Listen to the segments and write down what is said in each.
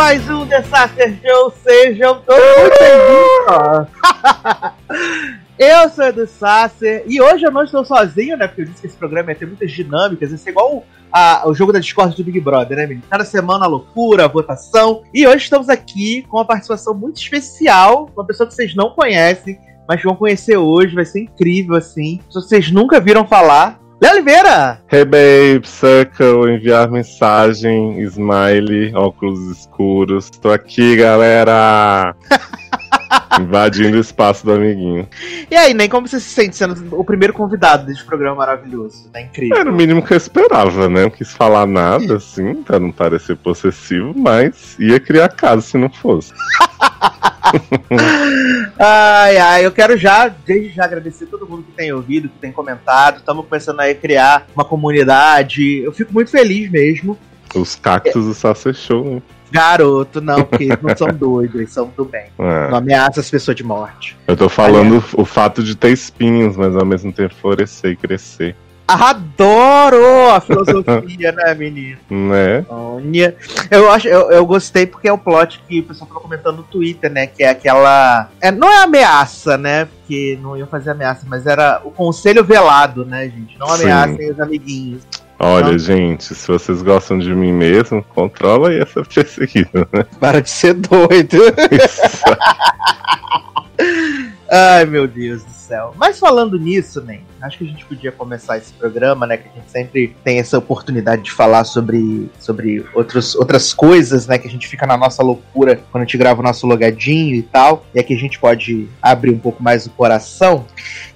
Mais um The Sacer Show, sejam todos muito bem-vindos! Eu sou Edu Sasser e hoje eu não estou sozinho, né? Porque eu disse que esse programa ia ter muitas dinâmicas, ia ser igual a, o jogo da Discord do Big Brother, né, menino? Cada semana a loucura, a votação. E hoje estamos aqui com uma participação muito especial, uma pessoa que vocês não conhecem, mas vão conhecer hoje, vai ser incrível, assim. Se vocês nunca viram falar, Léo Oliveira! Hey babe, circle, enviar mensagem, smile, óculos escuros. Tô aqui, galera! Invadindo o espaço do amiguinho. E aí, nem como você se sente sendo o primeiro convidado desse programa maravilhoso? É incrível. Era o mínimo que eu esperava, né? Não quis falar nada, assim, pra não parecer possessivo, mas ia criar caso se não fosse. ai, ai, eu quero já, desde já, agradecer todo mundo que tem ouvido, que tem comentado. Estamos começando a criar uma comunidade. Eu fico muito feliz mesmo. Os cactos do Sacer Show, né? Garoto, não, porque não são doidos, eles são do bem. É. Não ameaça as pessoas de morte. Eu tô falando Aliás. o fato de ter espinhos, mas ao mesmo tempo florescer e crescer. Adoro a filosofia, né, menino? Né? Eu acho, eu, eu gostei porque é o plot que o pessoal tava comentando no Twitter, né? Que é aquela. É, não é ameaça, né? Porque não iam fazer ameaça, mas era o conselho velado, né, gente? Não ameacem os amiguinhos. Olha, gente, se vocês gostam de mim mesmo, controla aí essa perseguida, né? Para de ser doido. Ai, meu Deus do céu. Mas falando nisso, nem, acho que a gente podia começar esse programa, né? Que a gente sempre tem essa oportunidade de falar sobre, sobre outros, outras coisas, né? Que a gente fica na nossa loucura quando a gente grava o nosso logadinho e tal. E aqui a gente pode abrir um pouco mais o coração.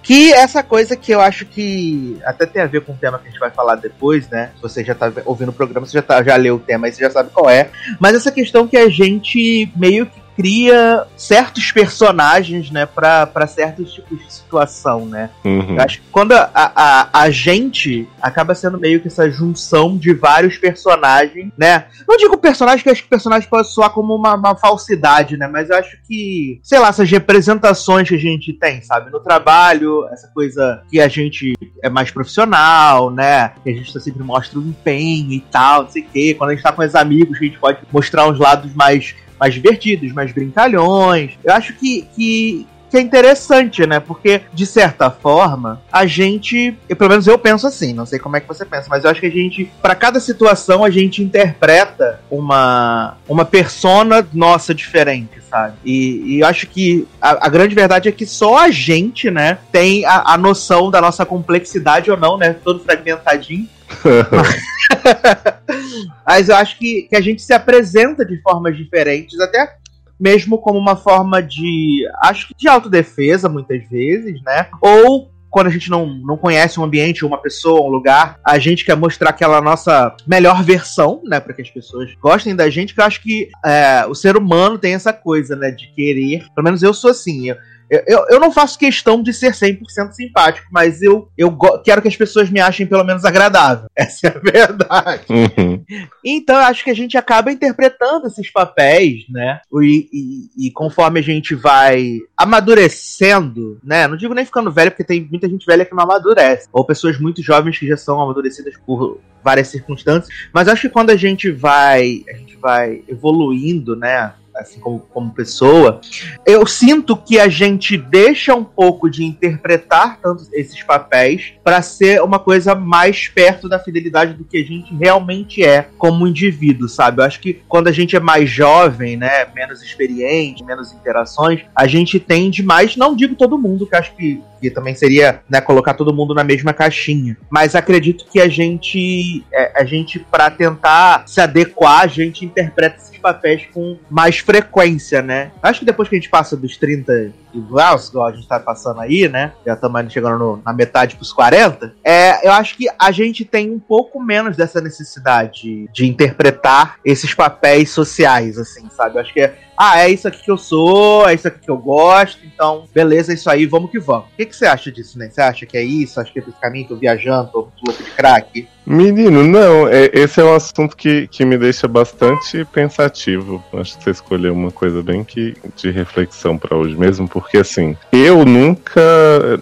Que essa coisa que eu acho que até tem a ver com o tema que a gente vai falar depois, né? Se você já tá ouvindo o programa, você já, tá, já leu o tema e você já sabe qual é. Mas essa questão que a gente meio que cria certos personagens, né, para certos tipos de situação, né? Uhum. Eu acho que quando a, a, a gente acaba sendo meio que essa junção de vários personagens, né? Não digo personagem, que acho que personagem pode soar como uma, uma falsidade, né? Mas eu acho que, sei lá, essas representações que a gente tem, sabe? No trabalho, essa coisa que a gente é mais profissional, né? Que a gente tá sempre mostra o empenho e tal, não sei o quê. Quando a gente tá com os amigos, a gente pode mostrar uns lados mais mais divertidos, mais brincalhões. Eu acho que, que, que é interessante, né? Porque, de certa forma, a gente. pelo menos eu penso assim, não sei como é que você pensa, mas eu acho que a gente, para cada situação, a gente interpreta uma, uma persona nossa diferente, sabe? E, e eu acho que a, a, grande verdade é que só a gente, né, tem a, a noção da nossa complexidade ou não, né? Todo fragmentadinho. Mas eu acho que, que a gente se apresenta de formas diferentes, até mesmo como uma forma de. Acho que de autodefesa, muitas vezes, né? Ou quando a gente não, não conhece um ambiente, uma pessoa, um lugar, a gente quer mostrar aquela nossa melhor versão, né? Para que as pessoas gostem da gente, que eu acho que é, o ser humano tem essa coisa, né? De querer. Pelo menos eu sou assim. Eu, eu, eu não faço questão de ser 100% simpático, mas eu, eu quero que as pessoas me achem pelo menos agradável. Essa é a verdade. Uhum. Então eu acho que a gente acaba interpretando esses papéis, né? E, e, e, conforme a gente vai amadurecendo, né? Não digo nem ficando velho, porque tem muita gente velha que não amadurece. Ou pessoas muito jovens que já são amadurecidas por várias circunstâncias. Mas acho que quando a gente vai, a gente vai evoluindo, né? Assim como, como pessoa, eu sinto que a gente deixa um pouco de interpretar tanto esses papéis para ser uma coisa mais perto da fidelidade do que a gente realmente é como indivíduo, sabe? Eu acho que quando a gente é mais jovem, né, menos experiente, menos interações, a gente tende mais, não digo todo mundo, que acho que que também seria né, colocar todo mundo na mesma caixinha. Mas acredito que a gente, é, a gente para tentar se adequar, a gente interpreta esses papéis com mais frequência, né? Acho que depois que a gente passa dos 30 igual, igual a gente tá passando aí, né? Já estamos chegando no, na metade pros 40. É, eu acho que a gente tem um pouco menos dessa necessidade de interpretar esses papéis sociais, assim, sabe? Eu acho que é, ah, é isso aqui que eu sou, é isso aqui que eu gosto, então, beleza, é isso aí, vamos que vamos. O que, você acha disso, né? Você acha que é isso? Acha que é esse caminho, tô viajando, tô louco de crack? Menino, não, é, esse é um assunto que, que me deixa bastante pensativo. Acho que você escolheu uma coisa bem que de reflexão para hoje mesmo, porque assim, eu nunca,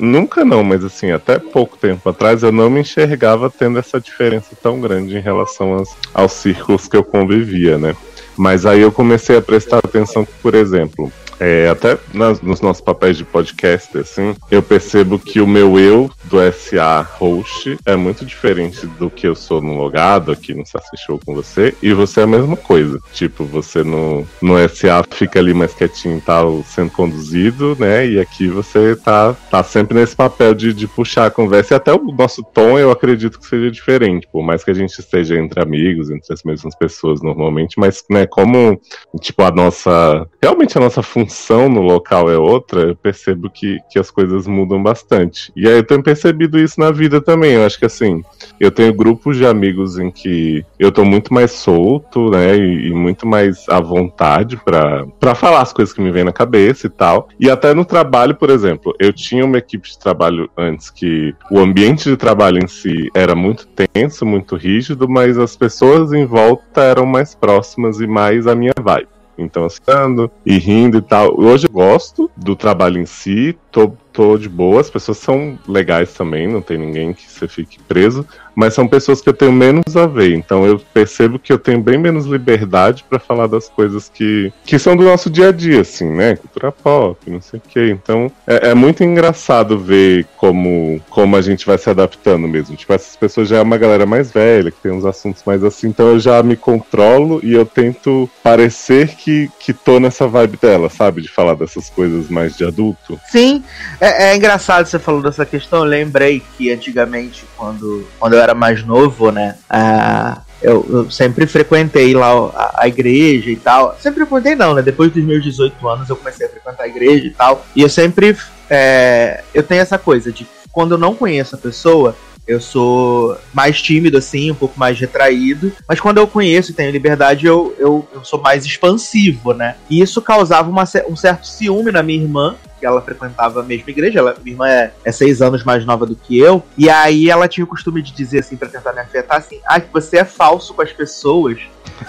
nunca não, mas assim, até pouco tempo atrás eu não me enxergava tendo essa diferença tão grande em relação aos, aos círculos que eu convivia, né? Mas aí eu comecei a prestar atenção por exemplo, é, até nas, nos nossos papéis de podcast, assim, eu percebo que o meu eu do SA host é muito diferente do que eu sou no logado aqui no Sassy Show com você, e você é a mesma coisa. Tipo, você no, no SA fica ali mais quietinho e tal, sendo conduzido, né? E aqui você tá, tá sempre nesse papel de, de puxar a conversa. E até o nosso tom eu acredito que seja diferente, por mais que a gente esteja entre amigos, entre as mesmas pessoas normalmente, mas, né, como, tipo, a nossa. Realmente a nossa função função no local é outra, eu percebo que, que as coisas mudam bastante. E aí eu tenho percebido isso na vida também. Eu acho que assim, eu tenho grupos de amigos em que eu tô muito mais solto, né? E, e muito mais à vontade para falar as coisas que me vêm na cabeça e tal. E até no trabalho, por exemplo, eu tinha uma equipe de trabalho antes que o ambiente de trabalho em si era muito tenso, muito rígido, mas as pessoas em volta eram mais próximas e mais a minha vibe. Então, estando e rindo e tal. Hoje eu gosto do trabalho em si, tô, tô de boa, as pessoas são legais também, não tem ninguém que você fique preso, mas são pessoas que eu tenho menos a ver. Então eu percebo que eu tenho bem menos liberdade para falar das coisas que, que são do nosso dia a dia, assim, né? Cultura pop, não sei o quê. Então é, é, muito engraçado ver como, como a gente vai se adaptando mesmo. Tipo, essas pessoas já é uma galera mais velha, que tem uns assuntos mais assim, então eu já me controlo e eu tento parecer que, que tô nessa vibe dela, sabe? De falar dessas coisas mais de adulto. Sim, é, é engraçado você falou dessa questão. Eu lembrei que antigamente, quando, quando eu era mais novo, né? Ah, eu, eu, sempre frequentei lá a, a, igreja e tal. Sempre frequentei não, né? Depois dos meus 18 anos eu comecei a frequentar a igreja e tal. E eu sempre é, eu tenho essa coisa de quando eu não conheço a pessoa, eu sou mais tímido, assim, um pouco mais retraído. Mas quando eu conheço e tenho liberdade, eu, eu, eu sou mais expansivo, né? E isso causava uma, um certo ciúme na minha irmã, que ela frequentava a mesma igreja. Ela, minha irmã é, é, seis anos mais nova do que eu. E aí ela tinha o costume de dizer assim, para tentar me afetar, assim, ah, que você é falso com as pessoas.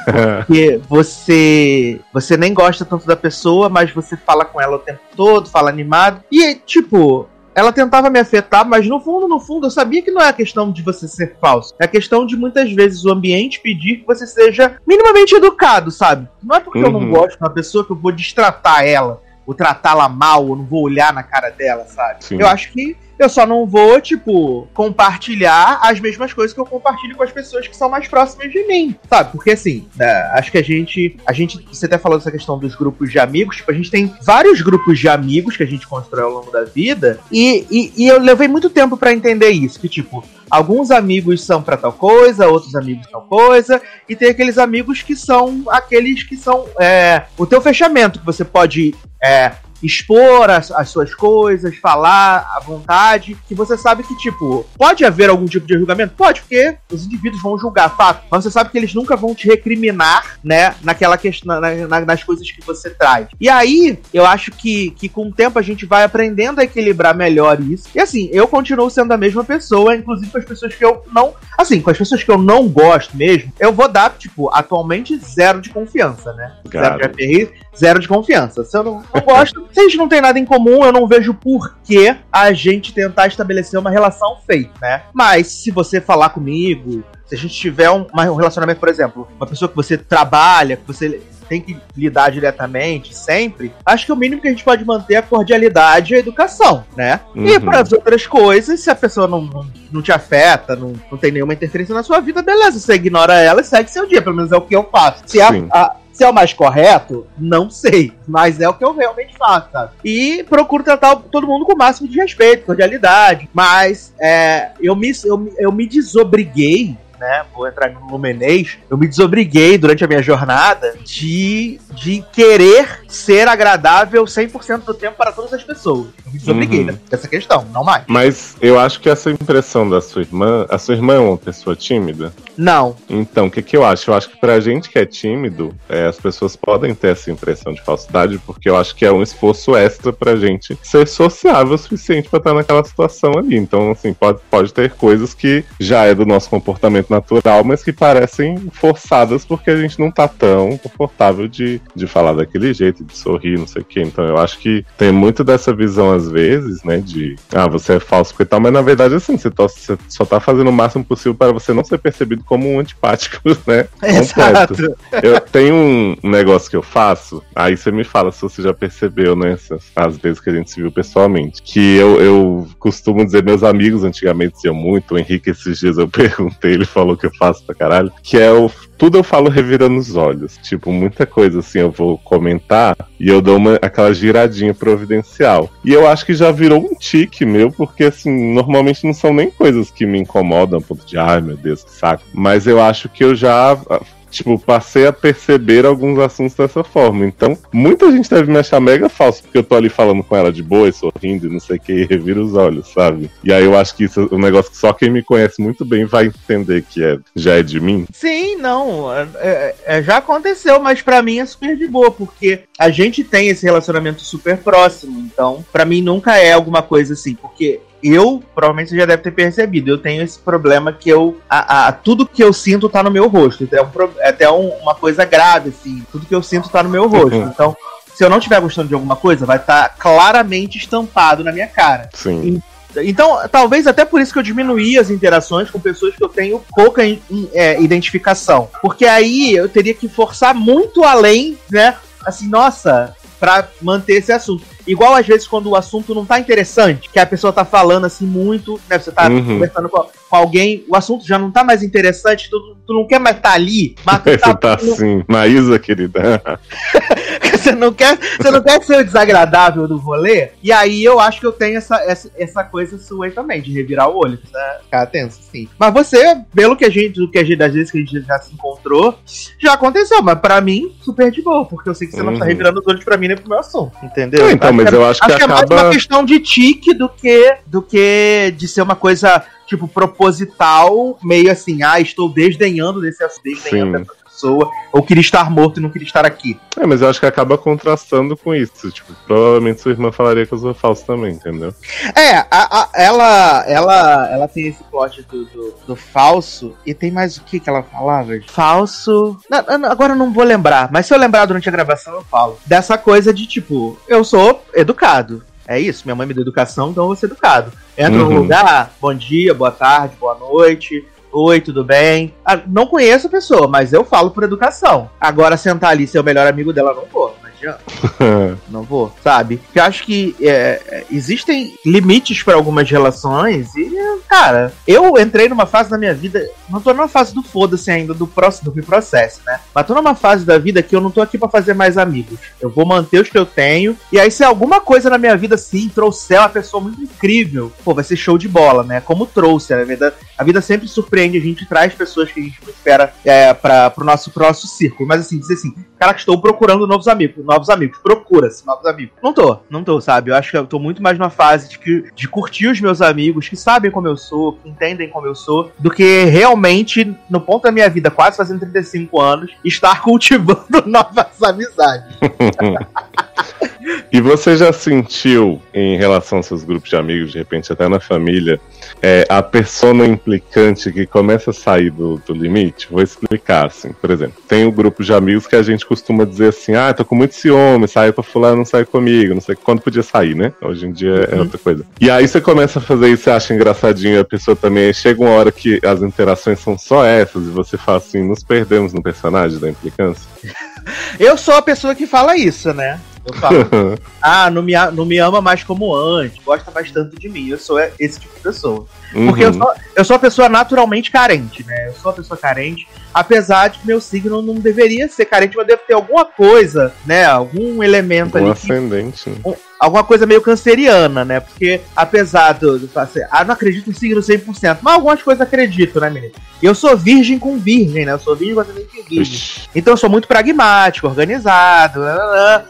Porque você você nem gosta tanto da pessoa, mas você fala com ela o tempo todo, fala animado. E, tipo, ela tentava me afetar, mas no fundo, no fundo, eu sabia que não é a questão de você ser falso. É a questão de muitas vezes o ambiente pedir que você seja minimamente educado, sabe? Não é porque uhum. eu não uhum. gosto de uma pessoa que eu vou destratar ela, ou tratá-la mal, ou não vou olhar na cara dela, sabe? Sim. Eu acho que eu só não vou, tipo, compartilhar as mesmas coisas que eu compartilho com as pessoas que são mais próximas de mim, sabe? Porque assim, né, acho que a gente, a gente, você até falou dessa questão dos grupos de amigos, tipo, a gente tem vários grupos de amigos que a gente constrói ao longo da vida, e, e, e eu levei muito tempo para entender isso, que tipo, alguns amigos são para tal coisa, outros amigos tal coisa, e tem aqueles amigos que são aqueles que são é, o teu fechamento, que você pode é, expor as, as, suas coisas, falar à vontade, que você sabe que, tipo, pode haver algum tipo de julgamento? Pode, porque os indivíduos vão julgar, fato, mas você sabe que eles nunca vão te recriminar, né, naquela questão, na, na, nas coisas que você traz. E aí, eu acho que, que com o tempo a gente vai aprendendo a equilibrar melhor isso. E assim, eu continuo sendo a mesma pessoa, inclusive com as pessoas que eu não. Assim, com as pessoas que eu não gosto mesmo, eu vou dar, tipo, atualmente zero de confiança, né? Zero de API, zero de confiança. Se eu não, não gosto, se a gente não tem nada em comum, eu não vejo por que a gente tentar estabelecer uma relação feita, né? Mas se você falar comigo, se a gente tiver um, um relacionamento, por exemplo, uma pessoa que você trabalha, que você tem que lidar diretamente, sempre, acho que o mínimo que a gente pode manter é a cordialidade e a educação, né? Uhum. E para as outras coisas, se a pessoa não, não, não te afeta, não, não tem nenhuma interferência na sua vida, beleza, você ignora ela e segue seu dia, pelo menos é o que eu faço. Se a, a se é o mais correto, não sei. Mas é o que eu realmente faço, sabe? E procuro tratar todo mundo com o máximo de respeito, cordialidade. Mas é, eu, me, eu, eu me desobriguei né? Vou entrar no Lumenês. Eu me desobriguei durante a minha jornada de, de querer ser agradável 100% do tempo para todas as pessoas. Eu me desobriguei uhum. dessa questão, não mais. Mas eu acho que essa impressão da sua irmã. A sua irmã é uma pessoa tímida? Não. Então, o que, que eu acho? Eu acho que pra gente que é tímido, é, as pessoas podem ter essa impressão de falsidade, porque eu acho que é um esforço extra pra gente ser sociável o suficiente para estar naquela situação ali. Então, assim, pode, pode ter coisas que já é do nosso comportamento natural, mas que parecem forçadas porque a gente não tá tão confortável de, de falar daquele jeito, de sorrir, não sei o quê. Então eu acho que tem muito dessa visão, às vezes, né, de ah, você é falso e tal, mas na verdade, assim, você, tá, você só tá fazendo o máximo possível para você não ser percebido como um antipático, né? Exato. Eu tenho um negócio que eu faço, aí você me fala se você já percebeu, né, as vezes que a gente se viu pessoalmente, que eu, eu costumo dizer, meus amigos antigamente diziam muito, o Henrique esses dias eu perguntei, ele falou que eu faço pra caralho, que é o tudo eu falo revirando os olhos. Tipo, muita coisa assim eu vou comentar e eu dou uma, aquela giradinha providencial. E eu acho que já virou um tique meu, porque assim, normalmente não são nem coisas que me incomodam, ponto de, ai meu Deus, que saco. Mas eu acho que eu já tipo, passei a perceber alguns assuntos dessa forma. Então, muita gente deve me achar mega falso, porque eu tô ali falando com ela de boa, sorrindo e não sei o que, e revira os olhos, sabe? E aí eu acho que isso é um negócio que só quem me conhece muito bem vai entender que é, já é de mim. Sim, não. É, é, é já aconteceu, mas para mim é super de boa, porque a gente tem esse relacionamento super próximo. Então, para mim nunca é alguma coisa assim, porque eu, provavelmente você já deve ter percebido, eu tenho esse problema que eu. A, a tudo que eu sinto tá no meu rosto. Então é, um, é até um, uma coisa grave, assim. Tudo que eu sinto tá no meu rosto. Uhum. Então, se eu não estiver gostando de alguma coisa, vai estar tá claramente estampado na minha cara. Sim. Então, talvez até por isso que eu diminuí as interações com pessoas que eu tenho pouca in, in, é, identificação. Porque aí eu teria que forçar muito além, né? Assim, nossa, para manter esse assunto. Igual às vezes quando o assunto não tá interessante, que a pessoa tá falando assim muito, né? Você tá uhum. conversando com, com, alguém, o assunto já não tá mais interessante, tu, tu não quer mais estar tá ali, mas tu tá, você tá assim, Maísa, querida. você, não quer, você não quer ser o desagradável do rolê, e aí eu acho que eu tenho essa, essa, essa coisa sua aí também, de revirar o olho, precisa ficar tenso, sim. Mas você, pelo que a gente, do que a gente, das vezes que a gente já se encontrou, já aconteceu, mas pra mim, super de boa, porque eu sei que você uhum. não tá uhum. revirando os olhos pra mim nem pro meu assunto, entendeu? então, mas eu acho que, acho que acaba... é mais uma questão de tique do que, do que de ser uma coisa, tipo, proposital, meio assim, ah, estou desdenhando desse assunto, desdenhando dessa pessoa, ou queria estar morto e não queria estar aqui. É, mas eu acho que acaba contrastando com isso. Tipo, provavelmente sua irmã falaria que eu sou falso também, entendeu? É, a, a, ela, ela, ela tem esse plot do, do, do, falso, e tem mais o que que ela falava? Falso. Não, agora eu não vou lembrar, mas se eu lembrar durante a gravação, eu falo. Dessa coisa de tipo, eu sou educado. É isso, minha mãe me deu educação, então eu vou ser educado. Entra uhum. no lugar, bom dia, boa tarde, boa noite, Oi, tudo bem? Ah, não conheço a pessoa, mas eu falo por educação. Agora, sentar ali e ser o melhor amigo dela, não vou não vou, sabe? Eu acho que é, é existem limites para algumas relações e, cara, eu entrei numa fase da minha vida, não tô numa fase do foda-se ainda, do próximo, do processo, né? Mas tô numa fase da vida que eu não tô aqui para fazer mais amigos. Eu vou manter os que eu tenho, e aí se alguma coisa na minha vida, sim, trouxer uma pessoa muito incrível, pô, vai ser show de bola, né? Como trouxe, a vida, a vida sempre surpreende, a gente traz pessoas que a gente não espera é, para pro nosso próximo círculo. Mas assim, dizer assim, cara, estou procurando novos amigos novos amigos. Procura-se novos amigos. Não tô, não tô, sabe? Eu acho que eu tô muito mais numa fase de, que, de curtir os meus amigos, que sabem como eu sou, que entendem como eu sou, do que realmente, no ponto da minha vida, quase fazendo 35 anos, estar cultivando novas amizades. E você já sentiu, em relação aos seus grupos de amigos, de repente até na família, é, a persona implicante que começa a sair do, do, limite? Vou explicar, assim. Por exemplo, tem um grupo de amigos que a gente costuma dizer assim, ah, tô com muito ciúme, saio pra fulano, não sai comigo, não sei quando podia sair, né? Hoje em dia é uhum. outra coisa. E aí você começa a fazer isso, você acha engraçadinho, a pessoa também, chega uma hora que as interações são só essas, e você fala assim, nos perdemos no personagem da implicância? Eu sou a pessoa que fala isso, né? Eu falo, ah, não me, não me ama mais como antes, gosta mais tanto de mim. Eu sou esse tipo de pessoa. Uhum. Porque eu sou, eu sou uma pessoa naturalmente carente, né? Eu sou uma pessoa carente, apesar de que meu signo não deveria ser carente, mas deve ter alguma coisa, né? Algum elemento um ali. ascendente. Que, um, alguma coisa meio canceriana, né? Porque apesar do. do assim, ah, não acredito em signo 100%, mas algumas coisas acredito, né, menino? Eu sou virgem com virgem, né? Eu sou virgem com ascendente virgem. Então eu sou muito pragmático, organizado,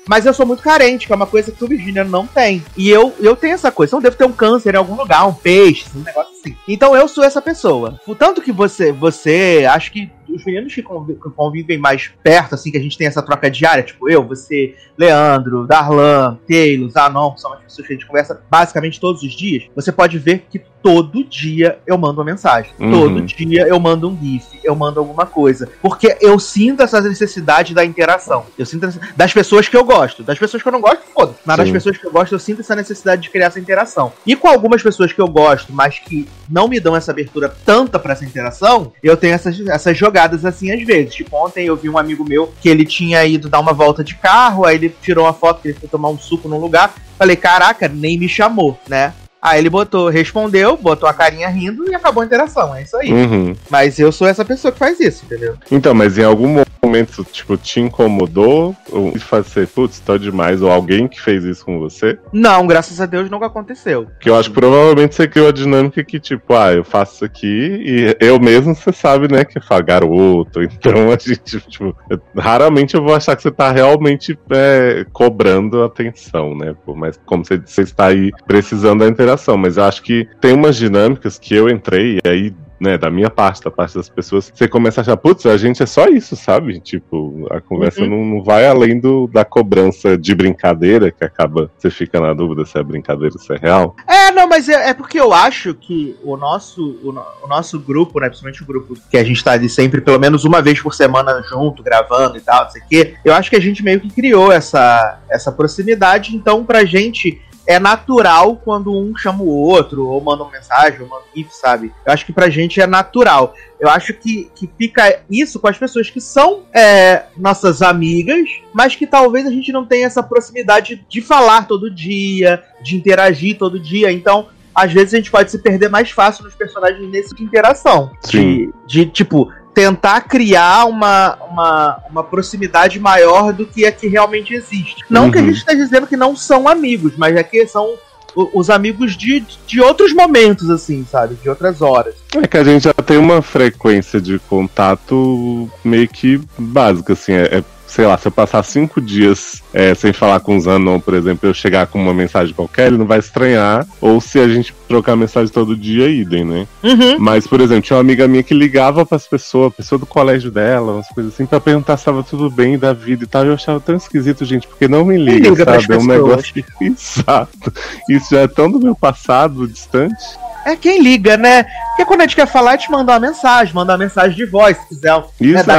mas eu sou muito carente, que é uma coisa que o Virgínia não tem. E eu, eu tenho essa coisa. Então eu devo ter um câncer em algum lugar, um peixe, um negócio assim. Então eu sou essa pessoa. O tanto que você, você, acho que os meninos que convivem mais perto, assim, que a gente tem essa troca diária, tipo eu, você, Leandro, Darlan, Taylor, Zanon, que são as pessoas que a gente conversa basicamente todos os dias, você pode ver que todo dia eu mando uma mensagem. Uhum. Todo dia eu mando um GIF, eu mando alguma coisa. Porque eu sinto essa necessidade da interação. Eu sinto das pessoas que eu gosto. Das pessoas que eu não gosto, foda. Mas das pessoas que eu gosto, eu sinto essa necessidade de criar essa interação. E com algumas pessoas que eu gosto, mas que não me dão essa abertura tanta para essa interação, eu tenho essas, essas jogadas assim às vezes. Tipo, ontem eu vi um amigo meu que ele tinha ido dar uma volta de carro, aí ele tirou uma foto que ele foi tomar um suco num lugar. Falei, caraca, nem me chamou, né? Aí ele botou, respondeu, botou a carinha rindo e acabou a interação. É isso aí. Uhum. Mas eu sou essa pessoa que faz isso, entendeu? Então, mas em algum momento, tipo, te incomodou? Ou fazer, putz, tá demais? Ou alguém que fez isso com você? Não, graças a Deus nunca aconteceu. Que eu acho que provavelmente você criou a dinâmica que, tipo, ah, eu faço isso aqui e eu mesmo, você sabe, né, que é garoto. Então a gente, tipo, raramente eu vou achar que você tá realmente é, cobrando atenção, né? Mais como você, você está aí precisando da interação mas eu acho que tem umas dinâmicas que eu entrei, e aí né, da minha parte, da parte das pessoas, você começa a achar, putz, a gente é só isso, sabe? Tipo, a conversa uhum. não, não, vai além do, da cobrança de brincadeira, que acaba, você fica na dúvida se é brincadeira ou se é real. É, não, mas é, é porque eu acho que o nosso, o, o, nosso grupo, né, principalmente o grupo que a gente tá ali sempre, pelo menos uma vez por semana junto, gravando e tal, não sei o quê, eu acho que a gente meio que criou essa, essa proximidade, então pra gente é natural quando um chama o outro, ou manda uma mensagem, ou manda um gif, sabe? Eu acho que pra gente é natural. Eu acho que, que fica isso com as pessoas que são é, nossas amigas, mas que talvez a gente não tenha essa proximidade de falar todo dia, de interagir todo dia. Então, às vezes a gente pode se perder mais fácil nos personagens nesse de interação. Sim. De, de tipo, tentar criar uma, uma, uma proximidade maior do que a que realmente existe. Não uhum. que a uhum. gente esteja dizendo que não são amigos, mas é que são os amigos de, de outros momentos, assim, sabe? De outras horas. É que a gente já tem uma frequência de contato meio que básica, assim. É, é sei lá, se eu passar cinco dias é, sem falar com o Zanon, por exemplo, eu chegar com uma mensagem qualquer, ele não vai estranhar. Ou se a gente trocar mensagem todo dia, idem, né? Uhum. Mas, por exemplo, tinha uma amiga minha que ligava pras pessoas, pessoa do colégio dela, umas coisas assim, pra perguntar se tava tudo bem da vida e tal. Eu achava tão esquisito, gente, porque não me liga, liga sabe? É um negócio. Exato. Isso já é tão do meu passado, distante. É quem liga, né? Porque quando a gente quer falar, a gente manda uma mensagem, manda uma mensagem de voz, se quiser. Né,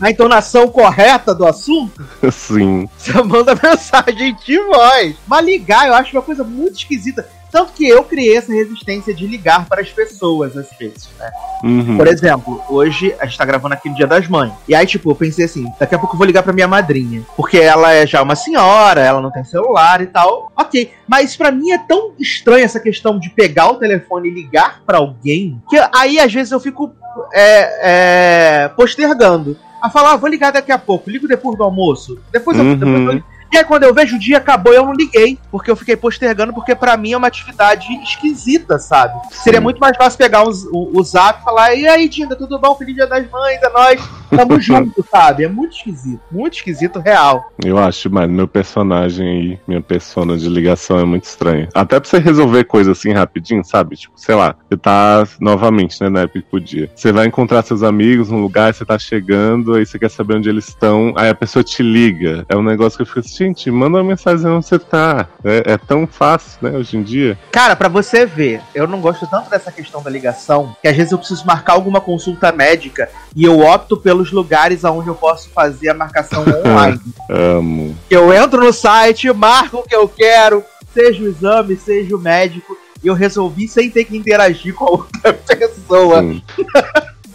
a entonação correta do assunto. Sim. Você manda mensagem de voz. Mas ligar, eu acho uma coisa muito esquisita. Tanto que eu criei essa resistência de ligar para as pessoas, às vezes, né? Uhum. Por exemplo, hoje a gente tá gravando aqui no Dia das Mães. E aí, tipo, eu pensei assim, daqui a pouco eu vou ligar pra minha madrinha. Porque ela é já uma senhora, ela não tem celular e tal. Ok. Mas para mim é tão estranha essa questão de pegar o telefone e ligar para alguém, que aí às vezes eu fico é, é, postergando. A falar, ah, vou ligar daqui a pouco, ligo depois do almoço. Depois eu, depois eu uhum. E aí, quando eu vejo o dia acabou, eu não liguei. Porque eu fiquei postergando, porque para mim é uma atividade esquisita, sabe? Sim. Seria muito mais fácil pegar o, o, o zap e falar: e aí, Dinda, tudo bom? Feliz Dia das Mães, é nóis. Tamo junto, sabe? É muito esquisito. Muito esquisito, real. Eu acho, mas meu personagem aí, minha persona de ligação é muito estranha. Até pra você resolver coisa assim rapidinho, sabe? Tipo, sei lá, você tá novamente, né, na época que podia. Você vai encontrar seus amigos num lugar, você tá chegando, aí você quer saber onde eles estão, aí a pessoa te liga. É um negócio que eu fico assim, gente, manda uma mensagem onde você tá. É, é tão fácil, né, hoje em dia. Cara, para você ver, eu não gosto tanto dessa questão da ligação, que às vezes eu preciso marcar alguma consulta médica e eu opto pelos lugares aonde eu posso fazer a marcação online. Amo. Eu entro no site, marco o que eu quero, seja o exame, seja o médico, e eu resolvi sem ter que interagir com a outra pessoa.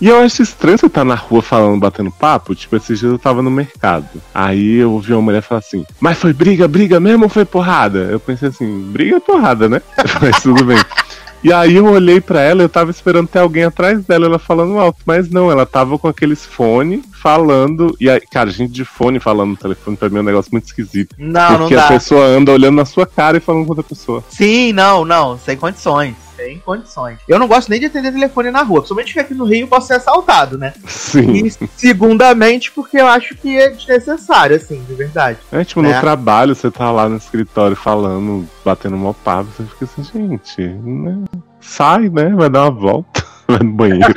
E eu acho estranho você estar tá na rua falando, batendo papo. Tipo, esses dias eu tava no mercado. Aí eu ouvi uma mulher falar assim: Mas foi briga, briga mesmo ou foi porrada? Eu pensei assim: briga é porrada, né? Mas tudo bem. E aí eu olhei para ela, eu tava esperando ter alguém atrás dela, ela falando alto, mas não, ela tava com aqueles fones falando. E aí, cara, gente de fone falando no telefone pra mim é um negócio muito esquisito. Não, porque não dá. a pessoa anda olhando na sua cara e falando com outra pessoa. Sim, não, não, sem condições sem condições. Eu não gosto nem de atender telefone na rua, principalmente que aqui no Rio eu posso ser assaltado, né? Sim. E segundamente porque eu acho que é desnecessário, assim, de verdade. É, tipo, né? no trabalho você tá lá no escritório falando, batendo uma papo, você fica assim, gente, né? sai, né? Vai dar uma volta. Vai no banheiro.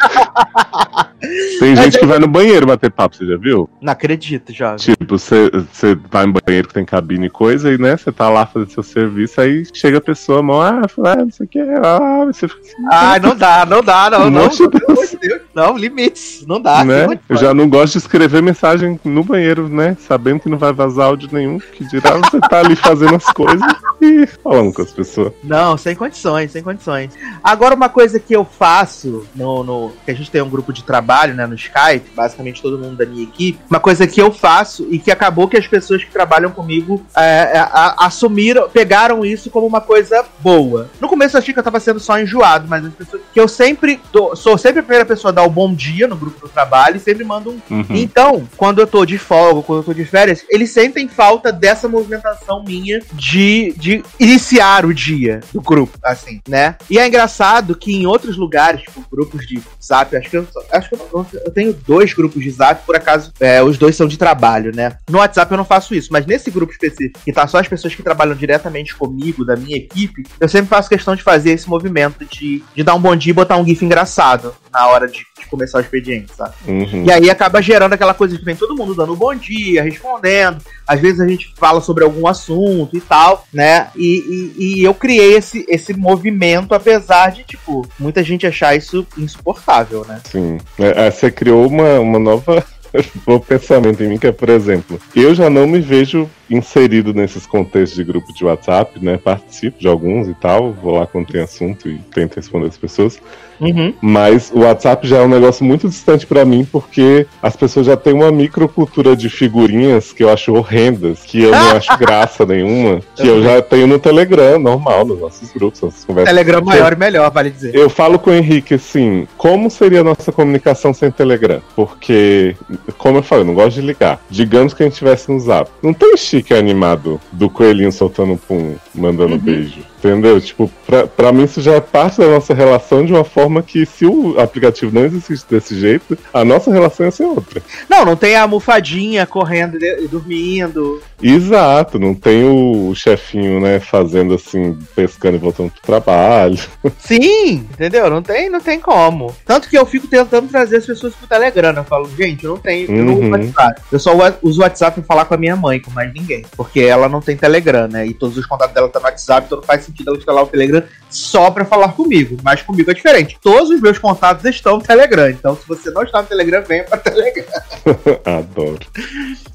Tem gente que vai no banheiro bater papo, você já viu? Não acredito, já. Tipo, você vai no banheiro que tem cabine e coisa, e né, você tá lá fazendo seu serviço, aí chega a pessoa, mão, ah, não sei o que, ah, você fica assim. Ah, não dá, não dá, não, não. Não, Deus. Não, limites, não dá. Né? Eu já não gosto de escrever mensagem no banheiro, né? Sabendo que não vai vazar áudio nenhum, que dirá você tá ali fazendo as coisas e falando com as pessoas. Não, sem condições, sem condições. Agora, uma coisa que eu faço no, no que a gente tem um grupo de trabalho trabalho, né, no Skype, basicamente todo mundo da minha equipe, uma coisa que eu faço e que acabou que as pessoas que trabalham comigo é, é, a, assumiram, pegaram isso como uma coisa boa. No começo eu achei que eu tava sendo só enjoado, mas as pessoas que eu sempre dou, sou sempre a primeira pessoa a dar o bom dia no grupo do trabalho e sempre mando um. Uhum. Então, quando eu tô de folga, quando eu tô de férias, eles sentem falta dessa movimentação minha de, de iniciar o dia do grupo, assim, né? E é engraçado que em outros lugares, tipo grupos de WhatsApp, acho que eu, acho que eu eu tenho dois grupos de zap, por acaso, é, os dois são de trabalho, né? No WhatsApp eu não faço isso, mas nesse grupo específico, que tá só as pessoas que trabalham diretamente comigo, da minha equipe, eu sempre faço questão de fazer esse movimento de, de dar um bom dia e botar um GIF engraçado na hora de, de começar o expediente, sabe? Uhum. E aí acaba gerando aquela coisa que vem todo mundo dando um bom dia, respondendo. Às vezes a gente fala sobre algum assunto e tal, né? E, e, e eu criei esse, esse movimento, apesar de, tipo, muita gente achar isso insuportável, né? Sim. É, é você criou uma, uma nova o pensamento em mim que é, por exemplo, eu já não me vejo inserido nesses contextos de grupo de WhatsApp, né? Participo de alguns e tal, vou lá quando tem assunto e tento responder as pessoas. Uhum. Mas o WhatsApp já é um negócio muito distante para mim, porque as pessoas já têm uma microcultura de figurinhas que eu acho horrendas, que eu não acho graça nenhuma, que eu já tenho no Telegram, normal, nos nossos grupos, nossas conversas. Telegram maior e melhor, vale dizer. Eu falo com o Henrique assim, como seria a nossa comunicação sem Telegram? Porque, como eu falei, eu não gosto de ligar. Digamos que a gente tivesse no Zap. Não tem chique animado do coelhinho soltando pum, mandando uhum. beijo. Entendeu? Tipo, pra, pra mim isso já é parte da nossa relação de uma forma que se o aplicativo não existisse desse jeito, a nossa relação ia ser outra. Não, não tem a almofadinha correndo e dormindo. Exato, não tem o chefinho, né, fazendo assim, pescando e voltando pro trabalho. Sim, entendeu? Não tem, não tem como. Tanto que eu fico tentando trazer as pessoas pro Telegram. Eu falo, gente, não tenho, eu não uso uhum. WhatsApp. Eu só uso o WhatsApp pra falar com a minha mãe, com mais ninguém. Porque ela não tem Telegram, né? E todos os contatos dela estão no WhatsApp, então não faz sentido ela instalar o Telegram só para falar comigo. Mas comigo é diferente. Todos os meus contatos estão no Telegram. Então, se você não está no Telegram, venha para Telegram. Adoro.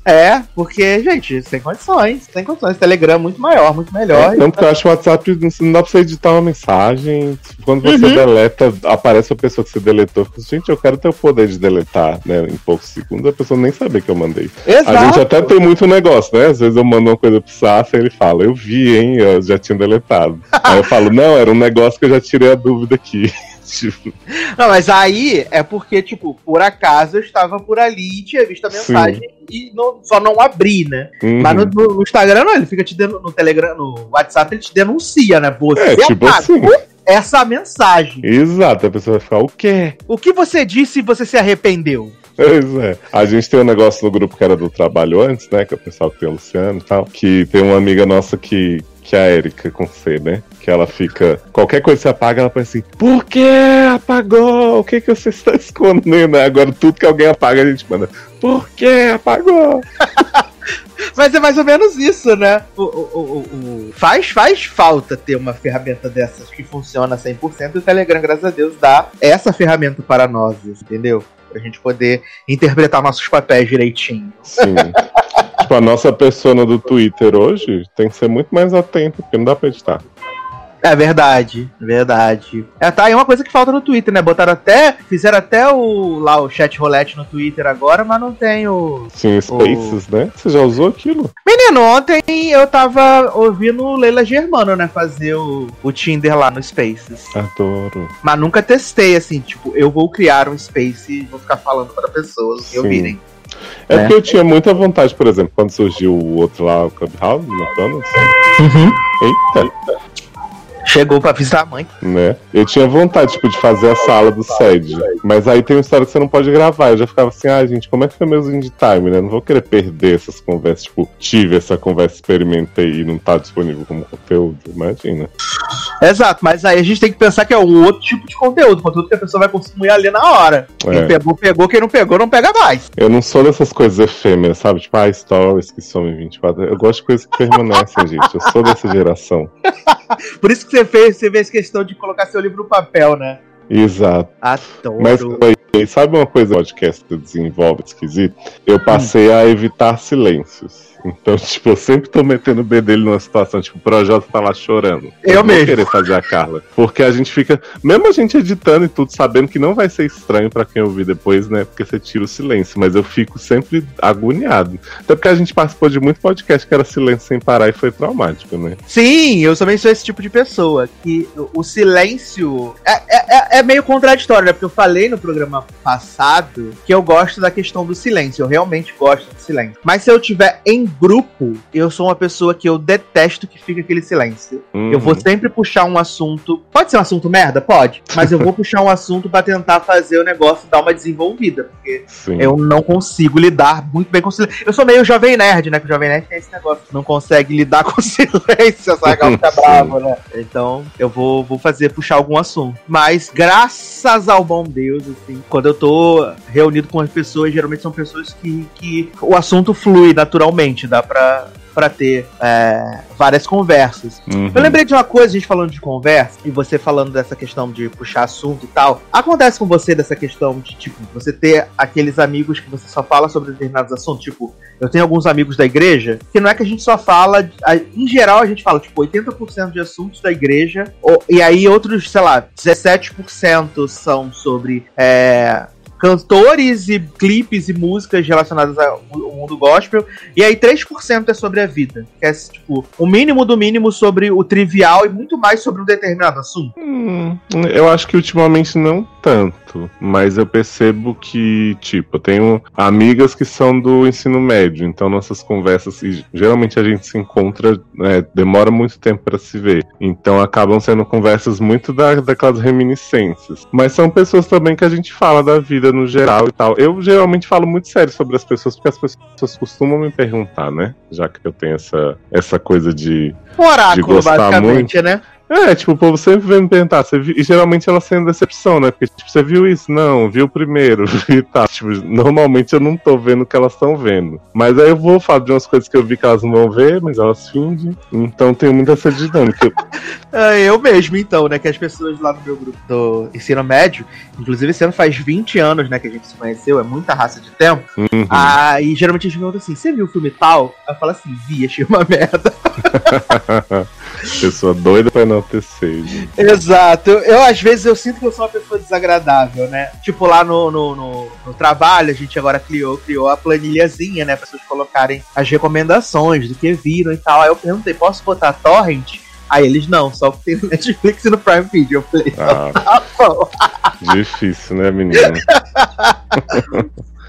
É, porque, gente, sem condições. Sem condições. Telegram é muito maior, muito melhor. É, não, porque eu acho que o WhatsApp não dá pra você editar uma mensagem. Quando você uhum. deleta, aparece a pessoa que você deletou. Gente, eu quero ter o poder de deletar, né? Em poucos segundos, a pessoa nem saber que eu mandei. Exato. A gente até tem muito negócio, né? Às vezes eu mando uma coisa pro Saf e ele fala, eu vi, hein? Eu já tinha deletado. Aí eu falo, não, era um negócio que eu já tirei a dúvida aqui. tipo... Não, mas aí é porque, tipo, por acaso eu estava por ali e tinha visto a mensagem Sim. e não, só não abri, né? Uhum. Mas no, no, Instagram, não, ele fica te dando no Telegram, no WhatsApp, ele te denuncia, né? Você é, tipo assim. essa mensagem. Exato, a pessoa vai ficar, o quê? O que você disse e você se arrependeu? Pois é. A gente tem um negócio no grupo que era do trabalho antes, né? Que o pessoal que tem o Luciano e tal. Que tem uma amiga nossa que, que é a Erika com C, né? Que ela fica. Qualquer coisa que você apaga, ela faz assim: Por que apagou? O que, que você está escondendo? Agora tudo que alguém apaga, a gente manda: Por que apagou? Mas é mais ou menos isso, né? O, o, o, faz, faz falta ter uma ferramenta dessas que funciona 100% e o Telegram, graças a Deus, dá essa ferramenta para nós, entendeu? Pra gente poder interpretar nossos papéis direitinho. Sim. tipo, a nossa persona do Twitter hoje tem que ser muito mais atenta, porque não dá pra editar. É verdade, verdade. É, tá aí uma coisa que falta no Twitter, né? Botaram até. Fizeram até o lá o chat rolete no Twitter agora, mas não tem o. Sim, Spaces, o... né? Você já usou aquilo? Menino, ontem eu tava ouvindo Leila Germano, né? Fazer o, o Tinder lá no Spaces. Adoro. Mas nunca testei, assim, tipo, eu vou criar um Space e vou ficar falando para pessoas que ouvirem. É né? porque eu tinha muita vontade, por exemplo, quando surgiu o outro lá, o Clubhouse, no McDonald's. Uhum. Eita. Chegou pra visitar a mãe. Né? Eu tinha vontade, tipo, de fazer a sala do SED. Mas aí tem uma história que você não pode gravar. Eu já ficava assim, ah, gente, como é que foi meu Indie Time, né? Não vou querer perder essas conversas. Tipo, tive essa conversa, experimentei e não tá disponível como conteúdo. Imagina. Exato, mas aí a gente tem que pensar que é um outro tipo de conteúdo, conteúdo que a pessoa vai consumir ali na hora. É. Quem pegou, pegou, quem não pegou, não pega mais. Eu não sou dessas coisas efêmeras, sabe? Tipo, ah, stories que somem 24. Eu gosto de coisas que permanecem, gente. Eu sou dessa geração. Por isso que você fez, você fez questão de colocar seu livro no papel, né? Exato. Adoro. Mas aí, sabe uma coisa podcast que desenvolve esquisito? Eu passei a evitar silêncios. Então, tipo, eu sempre tô metendo o B dele numa situação, tipo, o Projota tá lá chorando. Eu vou mesmo. querer fazer a Carla. Porque a gente fica, mesmo a gente editando e tudo, sabendo que não vai ser estranho pra quem ouvir depois, né? Porque você tira o silêncio. Mas eu fico sempre agoniado. Até porque a gente participou de muito podcast que era silêncio sem parar e foi traumático, né? Sim, eu também sou esse tipo de pessoa. Que o silêncio é, é, é meio contraditório, né? Porque eu falei no programa passado que eu gosto da questão do silêncio. Eu realmente gosto do silêncio. Mas se eu tiver em grupo, eu sou uma pessoa que eu detesto que fica aquele silêncio. Uhum. Eu vou sempre puxar um assunto. Pode ser um assunto merda? Pode. Mas eu vou puxar um assunto pra tentar fazer o negócio dar uma desenvolvida. Porque Sim. eu não consigo lidar muito bem com silêncio. Eu sou meio jovem nerd, né? Que o jovem nerd tem esse negócio. Não consegue lidar com silêncio, essa fica Sim. bravo, né? Então, eu vou, vou fazer, puxar algum assunto. Mas, graças ao bom Deus, assim, quando eu tô reunido com as pessoas, geralmente são pessoas que, que o assunto flui naturalmente. Dá pra, pra ter é, várias conversas. Uhum. Eu lembrei de uma coisa, a gente falando de conversa, e você falando dessa questão de puxar assunto e tal. Acontece com você dessa questão de, tipo, você ter aqueles amigos que você só fala sobre determinados assuntos? Tipo, eu tenho alguns amigos da igreja que não é que a gente só fala. Em geral, a gente fala, tipo, 80% de assuntos da igreja, e aí outros, sei lá, 17% são sobre. é, Cantores e clipes e músicas relacionadas ao mundo gospel. E aí 3% é sobre a vida. Que é tipo, o mínimo do mínimo sobre o trivial e muito mais sobre um determinado assunto. Hum, eu acho que ultimamente não tanto, mas eu percebo que, tipo, eu tenho amigas que são do ensino médio, então nossas conversas, geralmente a gente se encontra, né, demora muito tempo pra se ver, então acabam sendo conversas muito da, daquelas reminiscências. Mas são pessoas também que a gente fala da vida no geral e tal. Eu geralmente falo muito sério sobre as pessoas, porque as pessoas costumam me perguntar, né? Já que eu tenho essa, essa coisa de Um oráculo, gostar basicamente, né? É, tipo, o povo sempre vem me perguntar, você viu? e geralmente ela sendo decepção, né? Porque, tipo, você viu isso? Não, viu primeiro, e tá. Tipo, normalmente eu não tô vendo o que elas estão vendo. Mas aí eu vou falar de umas coisas que eu vi que elas não vão ver, mas elas fingem. Então tem muita essa dinâmica. É, eu mesmo, então, né? Que as pessoas lá no meu grupo do ensino médio, inclusive esse ano faz 20 anos, né, que a gente se conheceu, é muita raça de tempo. Uhum. Aí geralmente eles perguntam assim: você viu o filme tal? Eu falo assim: vi, achei uma merda. Pessoa doida pra enaltecer. gente. Exato. Eu, eu, às vezes eu sinto que eu sou uma pessoa desagradável, né? Tipo lá no, no, no- no trabalho, a gente agora criou, criou a planilhazinha, né? Pra pessoas colocarem as recomendações do que viram e tal. Aí eu perguntei, posso botar torrent? Aí eles não, só que tem no Netflix e no Prime Video. Eu falei, Ah, tá bom. difícil, né, menino?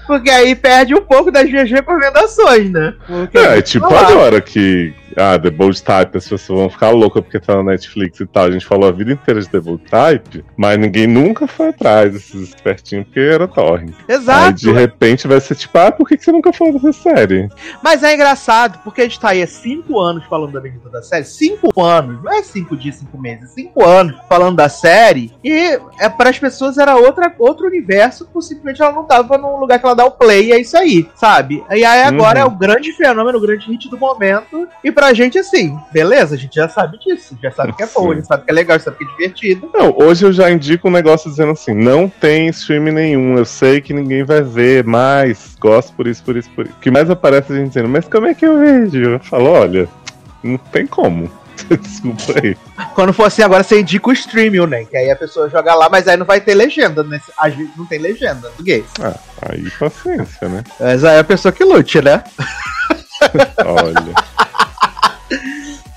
Porque aí perde um pouco das minhas recomendações, né? Porque É, tipo Sei lá. agora que. Ah, The Bold Type, as pessoas vão ficar loucas porque tá na Netflix e tal. A gente falou a vida inteira de The Bold Type, mas ninguém nunca foi atrás desses espertinhos porque era torrent. Aí Exato. de repente vai ser tipo, ah, por que, que você nunca falou dessa série? Mas é engraçado, porque a gente tá aí há cinco anos falando da bendita da série. Cinco anos, não é cinco dias, cinco meses, cinco anos falando da série. E é, para as pessoas era outra, outro universo, por simplesmente ela não tava num lugar que ela dá o play, e é isso aí, sabe? E aí agora Uhum. é o grande fenômeno, o grande hit do momento. E pra gente, assim, beleza, a gente já sabe disso, já sabe que é bom, a gente sabe que é legal, sabe que é divertido. Não, hoje eu já indico um negócio dizendo assim: não tem stream nenhum, eu sei que ninguém vai ver, mas gosto por isso, por isso, por isso. O que mais aparece a gente dizendo, mas como é que eu vejo? Eu falo, olha, não tem como. Desculpa aí. Quando for assim, agora você indica o streaming, né? Que aí a pessoa joga lá, mas aí não vai ter legenda, né? Às vezes não tem legenda no português. Aí paciência, né? Mas aí é a pessoa que lute, né? Olha.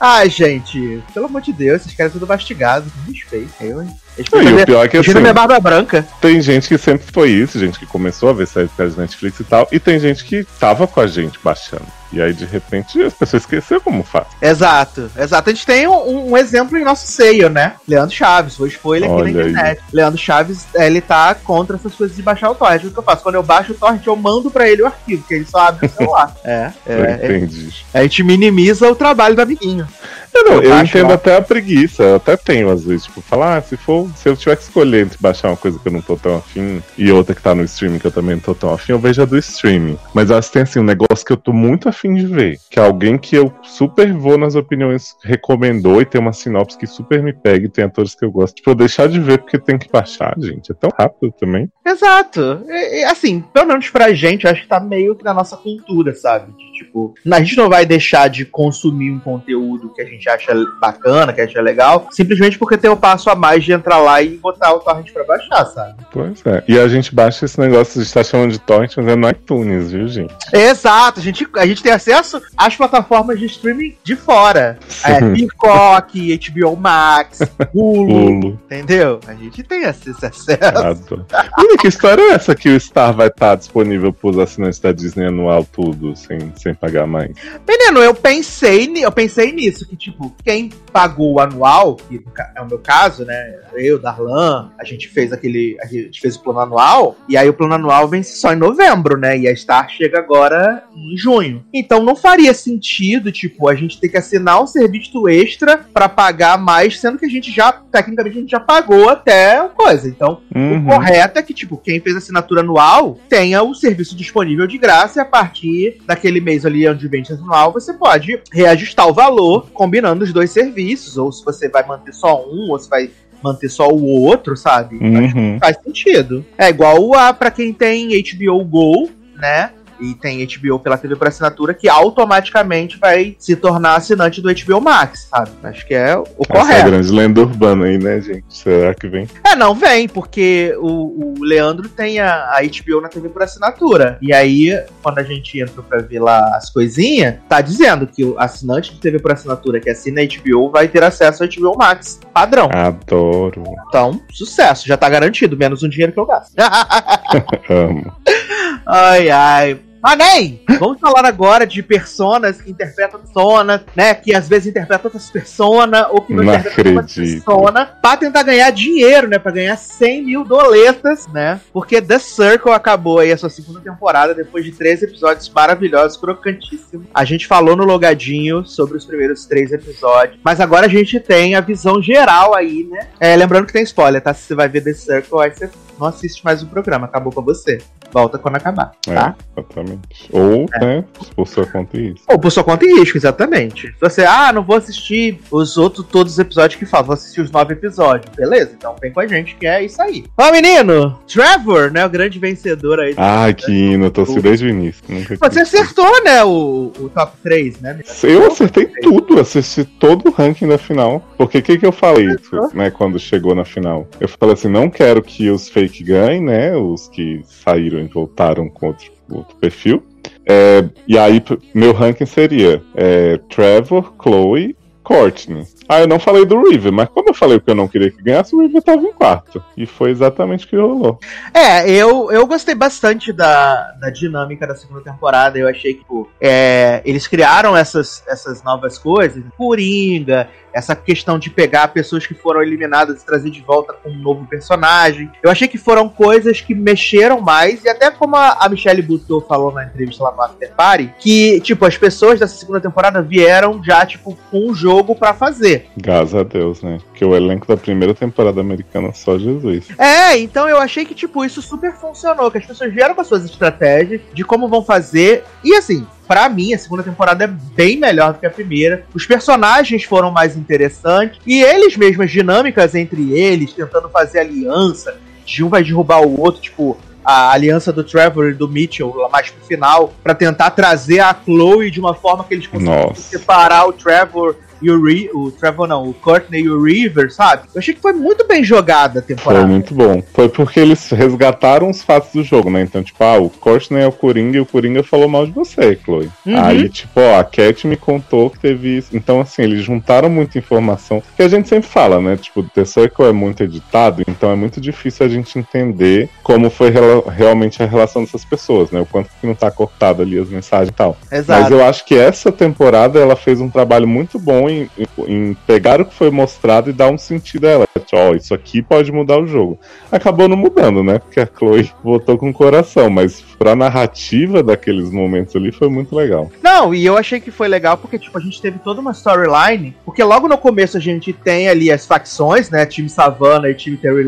Ai, gente, pelo amor de Deus, esses caras tudo mastigados, com respeito. Eu, hein? Eles e o pior é que assim, minha barba branca. tem gente que sempre foi isso, gente que começou a ver séries de Netflix e tal, e tem gente que tava com a gente baixando. E aí, de repente, as pessoas esqueceram como faz. Exato, exato. A gente tem um, um exemplo em nosso seio, né? Leandro Chaves, hoje foi ele aqui Olha na aí. internet. Leandro Chaves, ele tá contra essas coisas de baixar o torrent. O que eu faço? Quando eu baixo o torrent, eu mando pra ele o arquivo, que ele só abre o celular. é, é, é. entendi. A gente minimiza o trabalho do amiguinho. Eu, não, eu, eu entendo lá. até a preguiça, eu até tenho às vezes, tipo, falar, ah, se for, se eu tiver que escolher entre baixar uma coisa que eu não tô tão afim e outra que tá no streaming que eu também não tô tão afim, eu vejo a do streaming. Mas acho que tem assim um negócio que eu tô muito afim de ver, que é alguém que eu super vou nas opiniões recomendou e tem uma sinopse que super me pega e tem atores que eu gosto. Tipo, eu deixar de ver porque tem que baixar, gente. É tão rápido também. Exato. E, assim, pelo menos pra gente, acho que tá meio que na nossa cultura, sabe? De, tipo, a gente não vai deixar de consumir um conteúdo que a gente acha bacana, que acha legal, simplesmente porque tem o passo a mais de entrar lá e botar o torrent pra baixar, sabe? Pois é. E a gente baixa esse negócio, a gente tá chamando de torrent, mas é no iTunes, viu, gente? Exato. A gente, a gente tem acesso às plataformas de streaming de fora. É, Peacock, HBO Max, Hulu, entendeu? A gente tem esse acesso. Menina, que história é essa que o Star vai estar disponível para os assinantes da Disney anual tudo, sem, sem pagar mais? Menino, eu pensei, eu pensei nisso, que tipo, quem pagou o anual, que é o meu caso, né? Eu, Darlan, a gente fez aquele. A gente fez o plano anual, e aí o plano anual vence só em novembro, né? E a Star chega agora em junho. Então não faria sentido, tipo, a gente ter que assinar um serviço extra para pagar mais, sendo que a gente já, tecnicamente, a gente já pagou até coisa. Então, uhum. o correto é que, tipo, quem fez assinatura anual tenha o serviço disponível de graça e a partir daquele mês ali onde vende anual, você pode reajustar o valor combinando os dois serviços, ou se você vai manter só um, ou se vai manter só o outro, sabe? Uhum. faz sentido. É igual a para quem tem HBO Go, né? E tem HBO pela TV por assinatura, que automaticamente vai se tornar assinante do HBO Max, sabe? Acho que é o Essa correto. Essa é grande lenda urbana aí, né, gente? Será que vem? É, não vem, porque o, o Leandro tem a, a, HBO na TV por assinatura. E aí, quando a gente entra pra ver lá as coisinhas, tá dizendo que o assinante de TV por assinatura que assina a HBO vai ter acesso ao HBO Max padrão. Adoro. Então, sucesso, já tá garantido, menos um dinheiro que eu gasto. Amo. Ai, ai. Mas nem! Vamos falar agora de personas que interpretam personas, né? Que às vezes interpretam outras personas, ou que não, não interpretam outras personas, pra tentar ganhar dinheiro, né? Pra ganhar 100 mil doletas, né? Porque The Circle acabou aí a sua segunda temporada depois de três episódios maravilhosos, crocantíssimos. A gente falou no logadinho sobre os primeiros três episódios, mas agora a gente tem a visão geral aí, né? É, lembrando que tem spoiler, tá? Se você vai ver The Circle, aí você não assiste mais o programa, acabou com você. Volta quando acabar, é, tá? Exatamente. Ou, é. né, por sua conta e risco. Ou por sua conta e risco, exatamente. Se você, ah, não vou assistir os outros todos os episódios que falam, vou assistir os nove episódios. Beleza, então vem com a gente, que é isso aí. Ó, menino, Trevor, né, o grande vencedor aí. Ai, que hino, eu torci desde o início. Você acertou, né, o, o top 3, né? Eu acertei tudo, assisti todo o ranking da final. Porque o que, que eu falei, né, quando chegou na final? Eu falei assim, não quero que os fake ganhem, né, os que saíram voltaram com outro, outro perfil. É, e aí, meu ranking seria é, Trevor, Chloe, Courtney. Ah, eu não falei do River, mas como eu falei que eu não queria que ganhasse, o River tava em quarto. E foi exatamente o que rolou. É, eu, eu gostei bastante da, da dinâmica da segunda temporada. Eu achei que tipo, é, eles criaram essas, essas novas coisas. Coringa, essa questão de pegar pessoas que foram eliminadas e trazer de volta com um novo personagem. Eu achei que foram coisas que mexeram mais, e até como a, Michelle Buteau falou na entrevista lá no After Party, que, tipo, as pessoas dessa segunda temporada vieram já, tipo, com um jogo para fazer. Graças a Deus, né? Porque o elenco da primeira temporada americana só Jesus. É, então eu achei que, tipo, isso super funcionou, que as pessoas vieram com as suas estratégias de como vão fazer, e assim, para mim, a segunda temporada é bem melhor do que a primeira. Os personagens foram mais interessantes. E eles mesmos, dinâmicas entre eles, tentando fazer aliança, de um vai derrubar o outro, tipo, a aliança do Trevor e do Mitchell lá mais pro final, para tentar trazer a Chloe de uma forma que eles consigam separar o Trevor e o, Re o Trevor não, o Courtney e o River, sabe? Eu achei que foi muito bem jogada a temporada. Foi muito bom. Foi porque eles resgataram os fatos do jogo, né? Então, tipo, ah, o Courtney é o Coringa e o Coringa falou mal de você, Chloe. Uhum. Aí, tipo, ó, a Cat me contou que teve isso. Então, assim, eles juntaram muita informação que a gente sempre fala, né? Tipo, The Circle é muito editado, então é muito difícil a gente entender como foi realmente a relação dessas pessoas, né? O quanto que não tá cortado ali as mensagens e tal. Exato. Mas eu acho que essa temporada ela fez um trabalho muito bom em, em, pegar o que foi mostrado e dar um sentido a ela. tipo, ó, isso aqui pode mudar o jogo. Acabou não mudando, né? Porque a Chloe votou com o coração, mas pra narrativa daqueles momentos ali foi muito legal. Não, e eu achei que foi legal porque, tipo, a gente teve toda uma storyline, porque logo no começo a gente tem ali as facções, né? Time Savannah e time Terry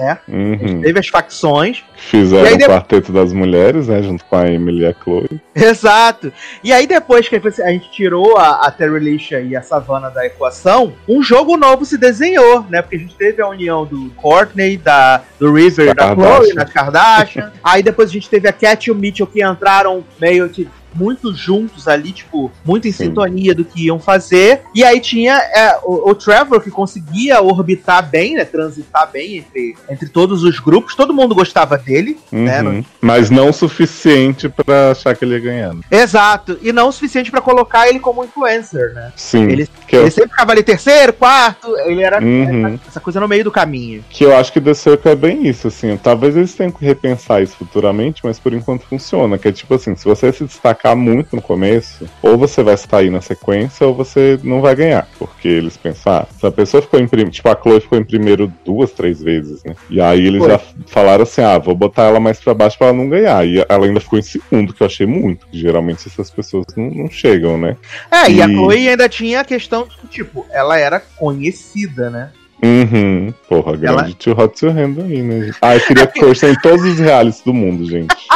né? Uhum. Teve as facções. Fizeram o quarteto das mulheres, né? Junto com a Emily e a Chloe. Exato. E aí depois que a gente tirou a, a Terry Lisha e a Savannah da equação, um jogo novo se desenhou, né? Porque a gente teve a união do Courtney, da, do River e da Kardashian. Chloe, nas Kardashian. aí depois a gente teve a Cat e o Mitchell que entraram meio que muito juntos ali, tipo, muito em Sim. sintonia do que iam fazer. E aí tinha é, o, o Trevor que conseguia orbitar bem, né? Transitar bem entre, entre todos os grupos. Todo mundo gostava dele. né, Uhum. Mas não o suficiente pra achar que ele ia ganhar. né? Exato. E não o suficiente pra colocar ele como influencer, né? Sim. Ele- que, eu, Ele sempre ficava ali terceiro, quarto, ele era Uhum. essa coisa no meio do caminho. que eu acho que The Circle é bem isso, assim. Talvez eles tenham que repensar isso futuramente, mas por enquanto funciona. Que é tipo assim, se você se destacar muito no começo, ou você vai sair na sequência, ou você não vai ganhar. Porque eles pensam, ah, se a pessoa ficou em primeiro. Tipo, a Chloe ficou em primeiro duas, três vezes, né? E aí eles Foi. já falaram assim, ah, vou botar ela mais pra baixo pra ela não ganhar. E ela ainda ficou em segundo, que eu achei muito. que Geralmente essas pessoas não, não chegam, né? É, e a E- Chloe ainda tinha a questão de que, tipo, ela era conhecida, né? Uhum. Porra, grande Ela- tio Hot to Handle aí, né? Ah, eu queria torcer em todos os realities do mundo, gente.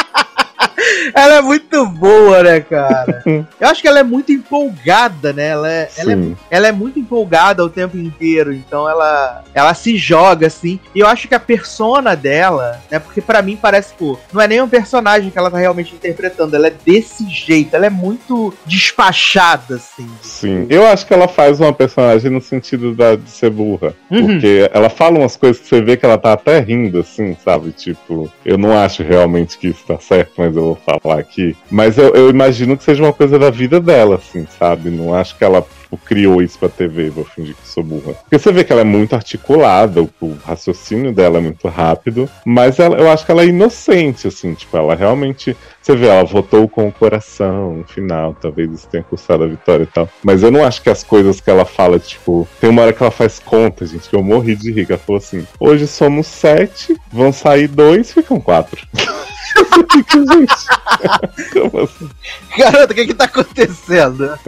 Ela é muito boa, né, cara? Eu acho que ela é muito empolgada, né? Ela é, ela é, ela é muito empolgada o tempo inteiro, então ela, ela se joga, assim. E eu acho que a persona dela, né? Porque pra mim parece, pô, não é nem um personagem que ela tá realmente interpretando, ela é desse jeito, ela é muito despachada, assim. Sim, eu acho que ela faz uma personagem no sentido da, de ser burra. Uhum. Porque ela fala umas coisas que você vê que ela tá até rindo, assim, sabe? Tipo, eu não acho realmente que isso tá certo, mas eu vou falar aqui. Mas eu, eu imagino que seja uma coisa da vida dela, assim, sabe? Não acho que ela tipo, criou isso pra TV, vou fingir que sou burra. Porque você vê que ela é muito articulada, o, o raciocínio dela é muito rápido, mas ela- eu acho que ela é inocente, assim, tipo, ela realmente. Você vê, ela votou com o coração no final, talvez isso tenha custado a vitória e tal. Mas eu não acho que as coisas que ela fala, tipo, tem uma hora que ela faz conta, gente, que eu morri de que Ela falou assim: hoje somos sete, vão sair dois, ficam quatro. Eu fico, gente. Como assim? Garota, o que que tá acontecendo?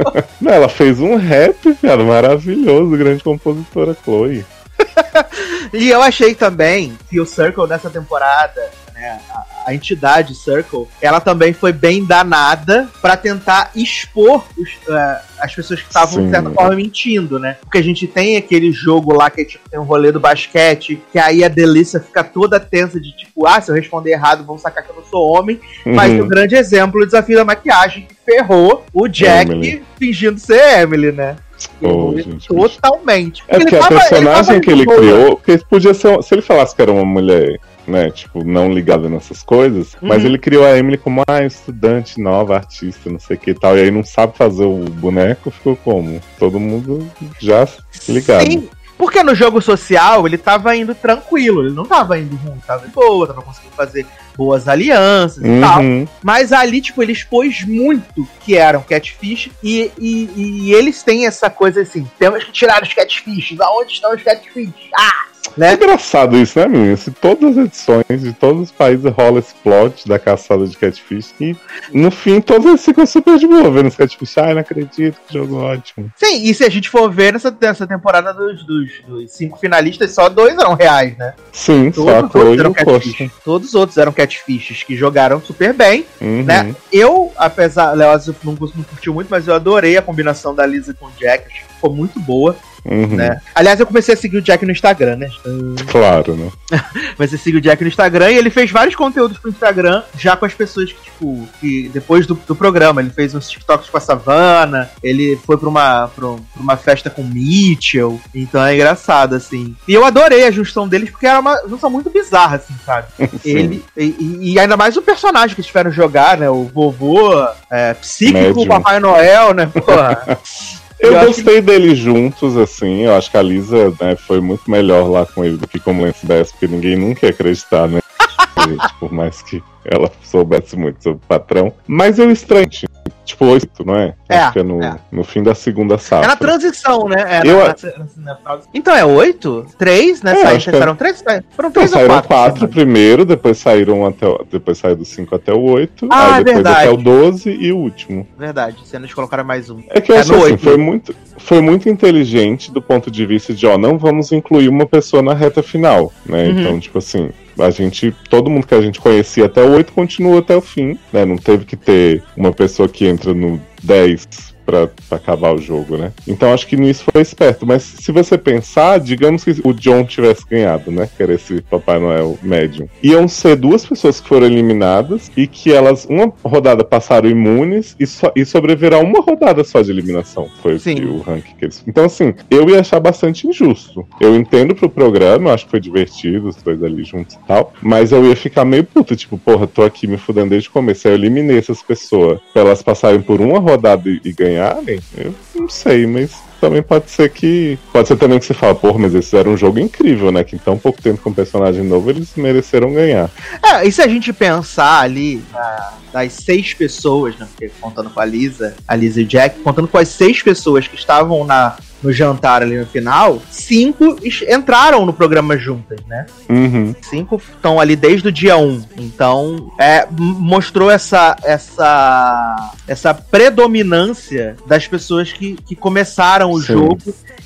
Não, ela fez um rap, cara, maravilhoso, grande compositora Chloe. E eu achei também que o Circle nessa temporada, né, a, a entidade Circle, ela também foi bem danada pra tentar expor os, eh, as pessoas que estavam, de certa forma, mentindo, né? Porque a gente tem aquele jogo lá que é, tipo, tem um rolê do basquete, que aí a Delícia fica toda tensa de tipo, ah, se eu responder errado, vão sacar que eu não sou homem. Mas Uhum. o grande exemplo, o desafio da maquiagem, que ferrou o Jack Emily. fingindo ser Emily, né? Oh, gente, totalmente. É porque Ele a personagem que ele boa. criou, porque podia ser. Se ele falasse que era uma mulher, né, tipo, não ligada nessas coisas, mas Uhum. ele criou a Emily como ah, estudante nova, artista, não sei o que e tal, e aí não sabe fazer o boneco, ficou como? Todo mundo já ligado. Sim, porque no jogo social ele tava indo tranquilo, ele não tava indo ruim, tava de boa, tava conseguindo fazer boas alianças e tal. Uhum. Mas ali, tipo, ele expôs muito que eram catfish e, e, e eles têm essa coisa assim: temos que tirar os catfishes, aonde estão os catfish? Ah! É Né? engraçado isso, né, menino? Se todas as edições de todos os países rola esse plot da caçada de catfish e no fim todos eles ficam super de boa vendo os catfish. Ai, não acredito, que jogo ótimo. Sim, e se a gente for ver nessa, nessa temporada dos, dos, dos cinco finalistas, só dois eram reais, né? Sim, só a Todos os Chloe outros e eram o Costa. catfish. Todos os outros eram catfishes que jogaram super bem. Uhum. né? Eu, apesar, Leoz não, não curtiu muito, mas eu adorei a combinação da Lisa com o Jack, acho que ficou muito boa, Uhum. né? Aliás, eu comecei a seguir o Jack no Instagram, né? Claro, né? Comecei a seguir o Jack no Instagram e ele fez vários conteúdos pro Instagram já com as pessoas que, tipo, que depois do, do programa, ele fez uns TikToks com a Savannah, ele foi pra uma, pra, pra uma festa com o Mitchell, então é engraçado, assim. E eu adorei a junção deles porque era uma junção muito bizarra, assim, sabe? Sim. Ele, e, e- e ainda mais o personagem que eles tiveram jogar, né? O vovô, é, psíquico, Médium. Papai Noel, né? Porra. Eu, Eu gostei deles juntos, assim. Eu acho que a Lisa né, foi muito melhor lá com ele do que como Lance 10, porque ninguém nunca ia acreditar, né? Por mais que ela soubesse muito sobre o patrão. Mas eu estranho. Tipo oito, não é? É, Acho que é no, é. no fim da segunda safra. É na transição, né? É Eu- na- na- na- Então é oito? Três, né? É, Saíram- que saíram três? Foram Então, três ou saíram quatro? quatro, primeiro, depois saíram até depois saiu do 5 até o 8, Ah, aí depois verdade. até o 12 e o último. Verdade, se eles colocaram mais um. É que eu É acho assim, oito. foi muito, foi muito inteligente do ponto de vista de, ó, não vamos incluir uma pessoa na reta final, né? Uhum. Então, tipo assim, a gente, todo mundo que a gente conhecia até o 8 continua até o fim, né? Não teve que ter uma pessoa que entra no 10 pra, pra acabar o jogo, né? Então acho que nisso foi esperto. Mas se você pensar, digamos que o John tivesse ganhado, né? Que era esse Papai Noel médium. Iam ser duas pessoas que foram eliminadas e que elas, uma rodada passaram imunes e, só, e sobreviverá uma rodada só de eliminação. Foi Sim. o ranking que eles. Então, assim, eu ia achar bastante injusto. Eu entendo pro programa, acho que foi divertido, os dois ali juntos e tal. Mas eu ia ficar meio puto, tipo, porra, tô aqui me fudendo desde o começo. Aí eu eliminei essas pessoas pra elas passarem por uma rodada e, e ganharem. Eu não sei, mas também pode ser que. Pode ser também que você fala, porra, mas esse era um jogo incrível, né? Que em tão pouco tempo com um personagem novo, eles mereceram ganhar. É, e se a gente pensar ali das seis pessoas, né? Porque contando com a Lisa, a Lisa e Jack, contando com as seis pessoas que estavam na, no jantar ali no final, cinco entraram no programa juntas, né? Uhum. Cinco estão ali desde o dia 1. Então, é, mostrou essa, essa, essa predominância das pessoas que, que começaram o Sim. jogo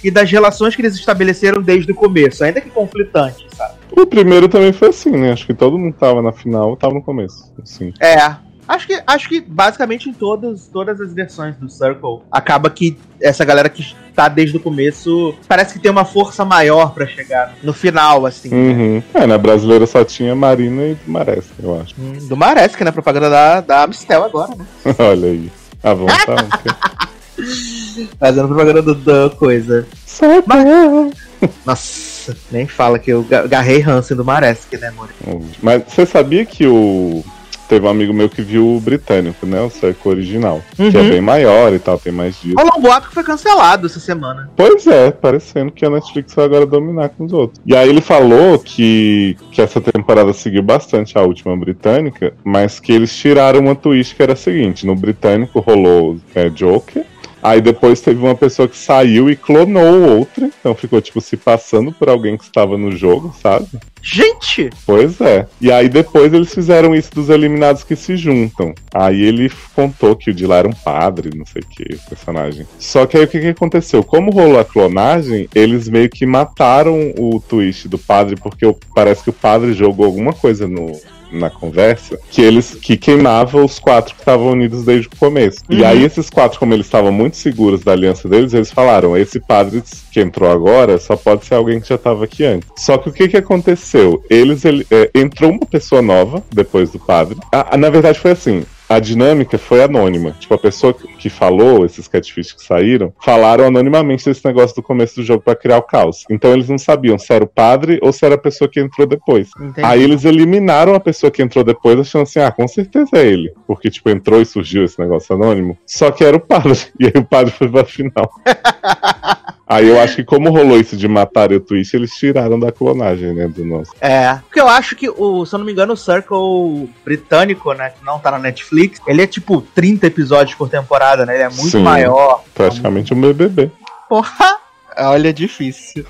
e das relações que eles estabeleceram desde o começo, ainda que conflitante, sabe? O primeiro também foi assim, né? Acho que todo mundo tava na final, tava no começo. Assim. É. Acho que, acho que basicamente em todas, todas as versões do Circle, acaba que essa galera que tá desde o começo parece que tem uma força maior pra chegar no final, assim. né? Uhum. É, na brasileira só tinha Marina e Maresca, eu acho. Hum, Do Maresc, que é na propaganda da, da Amistel agora, né? Olha aí. À vontade. Fazendo propaganda do, da coisa. Só Nossa, nem fala que eu ga- agarrei Hansen do Maresc, né, amor? Mas você sabia que o. Teve um amigo meu que viu o britânico, né? O Circle original. Que é Uhum. bem maior e tal, tem mais dias. Rolou um boato que foi cancelado essa semana. Pois é, parecendo que a Netflix vai agora dominar com os outros. E aí ele falou que, que essa temporada seguiu bastante a última britânica, mas que eles tiraram uma twist que era a seguinte: no britânico rolou é, Joker. Aí depois teve uma pessoa que saiu e clonou outra, então ficou tipo se passando por alguém que estava no jogo, sabe? Gente! Pois é. E aí depois eles fizeram isso dos eliminados que se juntam. Aí ele contou que o de lá era um padre, não sei o que, o personagem. Só que aí o que, que aconteceu? Como rolou a clonagem, eles meio que mataram o twist do padre, porque parece que o padre jogou alguma coisa no. Na conversa, que eles que queimava os quatro que estavam unidos desde o começo. E Uhum. aí, esses quatro, como eles estavam muito seguros da aliança deles, eles falaram: esse padre que entrou agora só pode ser alguém que já estava aqui antes. Só que o que, que aconteceu? Eles ele, é, entrou uma pessoa nova depois do padre. Ah, na verdade, foi assim. A dinâmica foi anônima. Tipo, a pessoa que falou, esses catfish que saíram, falaram anonimamente desse negócio do começo do jogo pra criar o caos. Então eles não sabiam se era o padre ou se era a pessoa que entrou depois. Entendi. Aí eles eliminaram a pessoa que entrou depois, achando assim, ah, com certeza é ele. Porque, tipo, entrou e surgiu esse negócio anônimo. Só que era o padre. E aí o padre foi pra final. aí eu acho que como rolou isso de matar o Twitch, eles tiraram da clonagem, né, do nosso. É, porque eu acho que, o, se eu não me engano, o Circle britânico, né, que não tá na Netflix, ele é tipo 30 episódios por temporada, né? Ele é muito Sim. maior. Praticamente um BBB. Porra! Olha, difícil.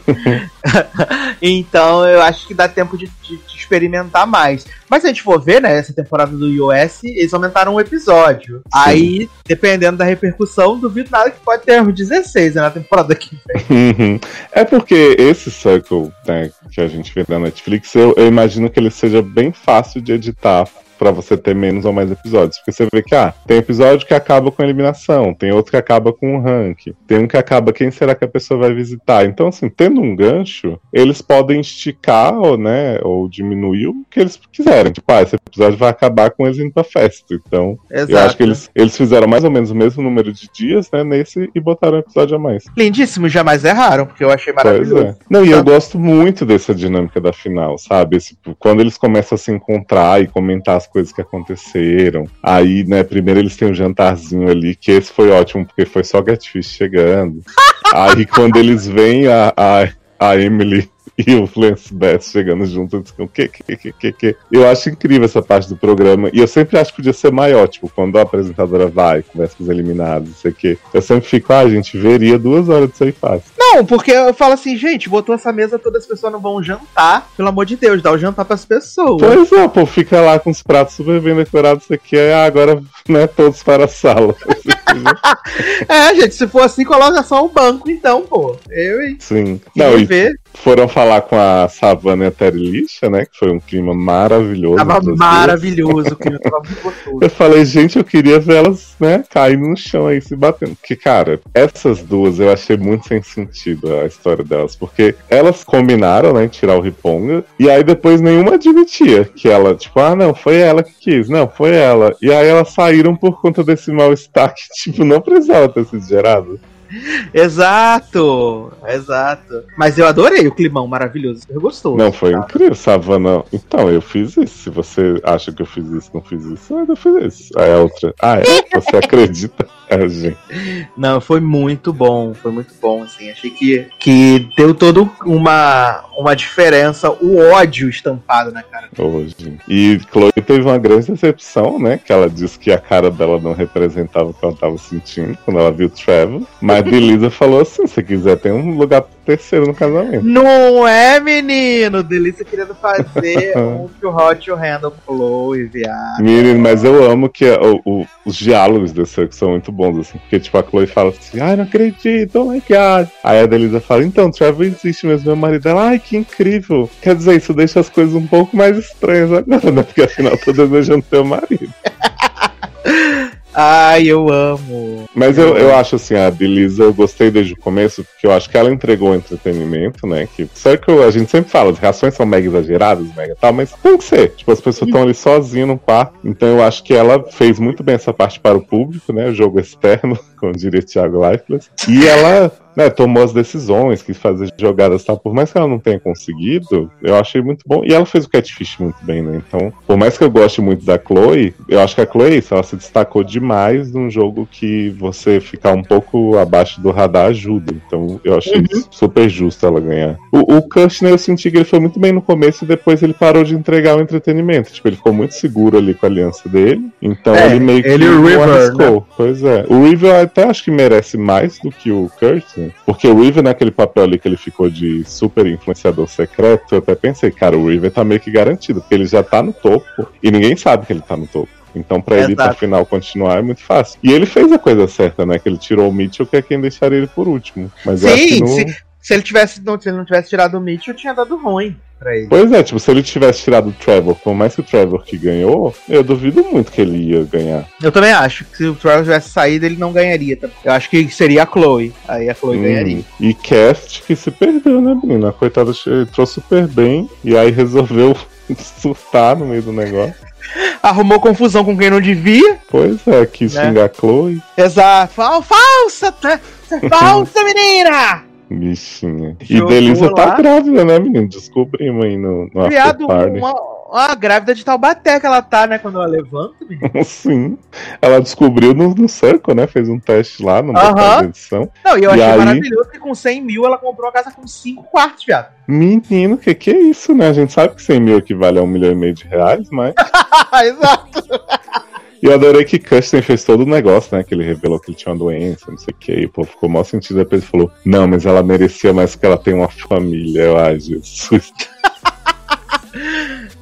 então eu acho que dá tempo de, de- de experimentar mais. Mas se a gente for ver, né, essa temporada do US, eles aumentaram um episódio. Aí, dependendo da repercussão, duvido nada que pode ter uns 16 né, na temporada que vem. Uhum. É porque esse Circle né, que a gente vê na Netflix, eu, eu imagino que ele seja bem fácil de editar pra você ter menos ou mais episódios. Porque você vê que, ah, tem episódio que acaba com eliminação, tem outro que acaba com um rank, tem um que acaba quem será que a pessoa vai visitar. Então, assim, tendo um gancho, eles podem esticar ou, né, ou diminuir o que eles quiserem. Tipo, ah, esse episódio vai acabar com eles indo pra festa. Então, Exato. eu acho que eles, eles fizeram mais ou menos o mesmo número de dias, né, nesse e botaram um episódio a mais. Lindíssimo, jamais erraram, porque eu achei maravilhoso. é. Não, e eu Tá. gosto muito dessa dinâmica da final, sabe? Esse- quando eles começam a se encontrar e comentar as coisas que aconteceram. Aí, né, primeiro eles têm um jantarzinho ali, que esse foi ótimo, porque foi só Catfish chegando. Aí quando eles veem a, a, a Emily e o Lance Bass chegando junto. Eu, disse, que, que, que, que, que. eu acho incrível essa parte do programa. E eu sempre acho que podia ser maior, tipo, quando a apresentadora vai, conversa com os eliminados, não sei o quê. Eu sempre fico, ah, a gente veria duas horas disso aí fácil. Não, porque eu falo assim, gente, botou essa mesa, todas as pessoas não vão jantar. Pelo amor de Deus, dá o jantar pras pessoas. Pois é, pô, fica lá com os pratos super bem decorados, isso aqui, ah, agora, né, todos para a sala. é, gente, se for assim, coloca só um banco, então, pô. Eu, hein? Sim. Não, e foram falar com a Savana e a Terry Lixa, né? Que foi um clima maravilhoso. Tava maravilhoso, o clima tava muito gostoso. Eu falei, gente, eu queria ver elas, né, caindo no chão aí, se batendo. Porque, cara, essas duas eu achei muito sem sentido a história delas. Porque elas combinaram, né, tirar o Riponga. E aí depois nenhuma admitia que ela, tipo, ah, não, foi ela que quis. Não, foi ela. E aí elas saíram por conta desse mal-estar que tipo, não precisava ter sido gerado. Exato, exato. Mas eu adorei o climão maravilhoso, eu gostou. Não, foi cara. incrível, Savana. Então, eu fiz isso. Se você acha que eu fiz isso, não fiz isso, eu fiz isso. Aí a outra, ah, é? Você acredita? É, gente. Não, foi muito bom, foi muito bom, assim. Achei que, que deu todo uma, uma diferença, o ódio estampado na cara. Hoje. E Chloe teve uma grande decepção, né? Que ela disse que a cara dela não representava o que ela estava sentindo quando ela viu o Trevor. Mas Delisa falou assim: se quiser, tem um lugar terceiro no casamento. Não é, menino? Delícia querendo fazer um que o Hot Handle Chloe, viado. Menino, mas eu amo que o, o, os diálogos desse são muito bons assim. Porque, tipo, a Chloe fala assim, ai, não acredito, oh my god. Aí a Delisa fala, então, Trevor existe mesmo, meu marido dela, ai, que incrível. Quer dizer, isso deixa as coisas um pouco mais estranhas agora, né? Porque afinal tô desejando teu marido. Ai, eu amo. Mas eu, eu acho assim, a Belisa eu gostei desde o começo, porque eu acho que ela entregou entretenimento, né? Que, que a gente sempre fala, as reações são mega exageradas, mega tal, mas tem que ser. Tipo, as pessoas estão ali sozinhas no quarto. Então eu acho que ela fez muito bem essa parte para o público, né? O jogo externo, como diria Thiago Leifert. E ela né, tomou as decisões, quis fazer jogadas tal. Por mais que ela não tenha conseguido, eu achei muito bom. E ela fez o catfish muito bem, né? Então, por mais que eu goste muito da Chloe, eu acho que a Chloe, isso, ela se destacou demais num jogo que você ficar um pouco abaixo do radar ajuda. Então, eu achei uhum. super justo ela ganhar. O, o Kushner, eu senti que ele foi muito bem no começo e depois ele parou de entregar o entretenimento. Tipo, ele ficou muito seguro ali com a aliança dele. Então, é, ele meio que. Ele o River. Né? Pois é. O River até acho que merece mais do que o Kurt, né? Porque o River, naquele papel ali que ele ficou de super influenciador secreto, eu até pensei, cara, o River tá meio que garantido, porque ele já tá no topo e ninguém sabe que ele tá no topo. Então, pra Exato. ele, pra final, continuar é muito fácil. E ele fez a coisa certa, né? Que ele tirou o Mitchell, que é quem deixaria ele por último. Mas Sim, no... se, se, ele tivesse, não, se ele não tivesse tirado o Mitchell, tinha dado ruim pra ele. Pois é, tipo, se ele tivesse tirado o Trevor, por mais que o Trevor que ganhou, eu duvido muito que ele ia ganhar. Eu também acho que se o Trevor tivesse saído, ele não ganharia. Eu acho que seria a Chloe. Aí a Chloe hum. ganharia. E Cast que se perdeu, né, menina? A coitada entrou super bem e aí resolveu surtar no meio do negócio. Arrumou confusão com quem não devia. Pois é, quis né? xingar a Chloe. Exato. Falsa, falsa menina! Bichinha. E Delícia tá grávida, né, menino? Descobrimos aí no, no Criado uma, uma grávida de Taubaté que ela tá, né, quando ela levanta, menino. Sim. Ela descobriu no, no Circle, né? Fez um teste lá no uh -huh. edição. Não, e eu e achei aí... maravilhoso que com 100 mil ela comprou uma casa com 5 quartos, viado. Menino, que que é isso, né? A gente sabe que 100 mil equivale a um milhão e meio de reais, mas. Exato. E eu adorei que Kirsten fez todo o negócio, né? Que ele revelou que ele tinha uma doença, não sei o que. E pô, ficou mal sentido. Depois ele falou: Não, mas ela merecia mais porque ela tem uma família. Eu, ai, Jesus.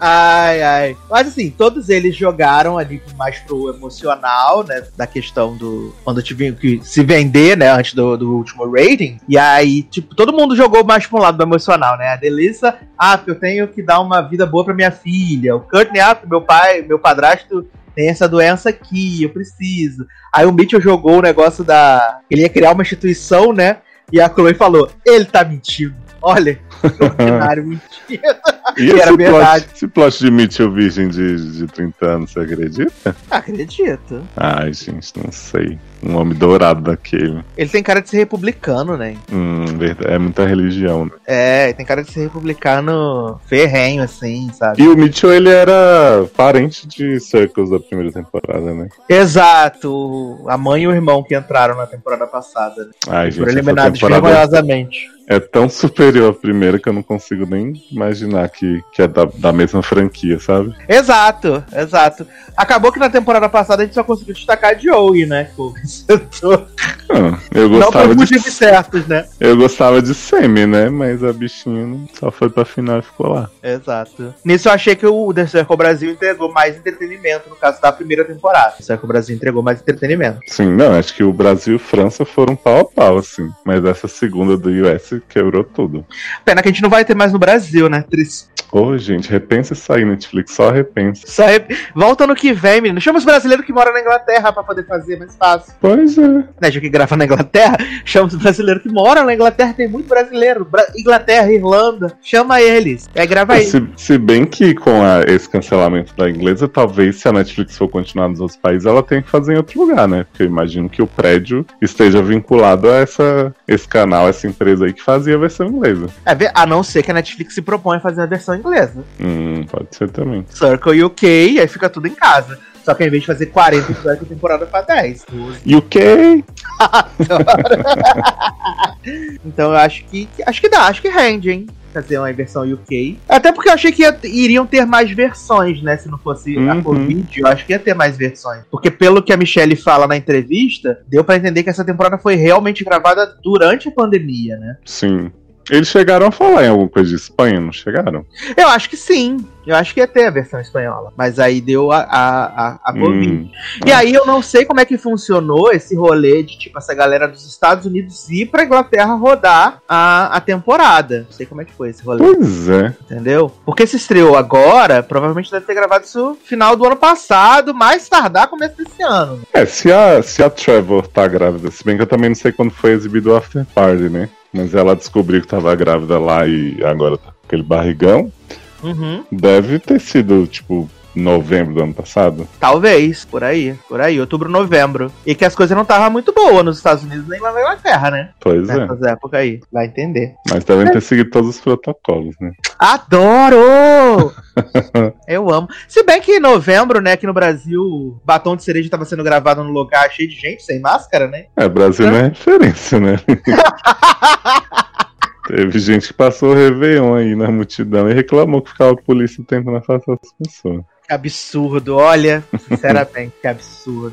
Ai, ai. Mas assim, todos eles jogaram ali mais pro emocional, né? Da questão do. Quando tive que se vender, né? Antes do, do último rating. E aí, tipo, todo mundo jogou mais pro lado do emocional, né? A Delissa, ah, porque eu tenho que dar uma vida boa pra minha filha. O Courtney, ah, meu pai, meu padrasto tem essa doença aqui, eu preciso. Aí o Mitchell jogou o negócio da. Ele ia criar uma instituição, né? E a Chloe falou: ele tá mentindo. Olha, ordinário, mentira. E esse, plot, esse plot de Mitchell virgem de, de 30 anos, você acredita? Acredito. Ai, gente, não sei. Um homem dourado daquele. Ele tem cara de ser republicano, né? Hum, verdade. É muita religião, né? É, tem cara de ser republicano ferrenho, assim, sabe? E o Mitchell, ele era parente de Circles da primeira temporada, né? Exato. A mãe e o irmão que entraram na temporada passada. Né? Ai, gente, Foram eliminados temporada... vergonhosamente. É tão superior à primeira que eu não consigo nem imaginar que, que é da, da mesma franquia, sabe? Exato, exato. Acabou que na temporada passada a gente só conseguiu destacar a Joey, né? Pô, ah, eu gostava não por de motivos certos, né? Eu gostava de Semi, né? Mas a bichinha só foi pra final e ficou lá. Exato. Nisso eu achei que o The Circle Brasil entregou mais entretenimento, no caso da primeira temporada. O Circle Brasil entregou mais entretenimento. Sim, não, acho que o Brasil e França foram pau a pau, assim. Mas essa segunda do US quebrou tudo. Pena que a gente não vai ter mais no Brasil, né? Triste. Ô, oh, gente, repensa isso aí, Netflix, só repensa. Só. Volta no que vem, menino. Chama os brasileiros que moram na Inglaterra pra poder fazer mais fácil. Pois é. Né, já que grava na Inglaterra, chama os brasileiros que moram na Inglaterra, tem muito brasileiro. Bra... Inglaterra, Irlanda, chama eles. Aí grava aí. Se, se, bem que com a, esse cancelamento da inglesa, talvez se a Netflix for continuar nos outros países, ela tenha que fazer em outro lugar, né? Porque eu imagino que o prédio esteja vinculado a essa, esse canal, essa empresa aí que fazia a versão inglesa. É, a não ser que a Netflix se propõe a fazer a versão inglesa. Hum, pode ser também. Circle UK, aí fica tudo em casa. Só que ao invés de fazer 40 episódios por temporada, faz 10. UK! então eu acho que, acho que dá, acho que rende, hein? fazer uma versão UK. Até porque eu achei que ia, iriam ter mais versões, né? Se não fosse uhum. a Covid, eu acho que ia ter mais versões. Porque pelo que a Michelle fala na entrevista, deu para entender que essa temporada foi realmente gravada durante a pandemia, né? Sim. Eles chegaram a falar em alguma coisa de Espanha, não chegaram? Eu acho que sim. Eu acho que ia ter a versão espanhola. Mas aí deu a, a, a, a hum. E aí eu não sei como é que funcionou esse rolê de, tipo, essa galera dos Estados Unidos ir pra Inglaterra rodar a, a temporada. Não sei como é que foi esse rolê. Pois é. Entendeu? Porque se estreou agora, provavelmente deve ter gravado isso no final do ano passado, mais tardar começo desse ano. É, se a, se a Trevor tá grávida, se bem que eu também não sei quando foi exibido o After Party, né? Mas ela descobriu que tava grávida lá e agora tá com aquele barrigão. Uhum. Deve ter sido, tipo, novembro do ano passado? Talvez, por aí, por aí, outubro, novembro. E que as coisas não estavam muito boas nos Estados Unidos nem lá na Inglaterra, né? Pois Nessas é. Nessas épocas aí, vai entender. Mas devem ter seguido todos os protocolos, né? Adoro! Eu amo. Se bem que em novembro, né, aqui no Brasil, Batom de Cereja estava sendo gravado num lugar cheio de gente, sem máscara, né? É, Brasil é. não é referência, né? Teve gente que passou o Réveillon aí na multidão e reclamou que ficava a polícia tentando afastar as pessoas. Que absurdo, olha, sinceramente, que absurdo.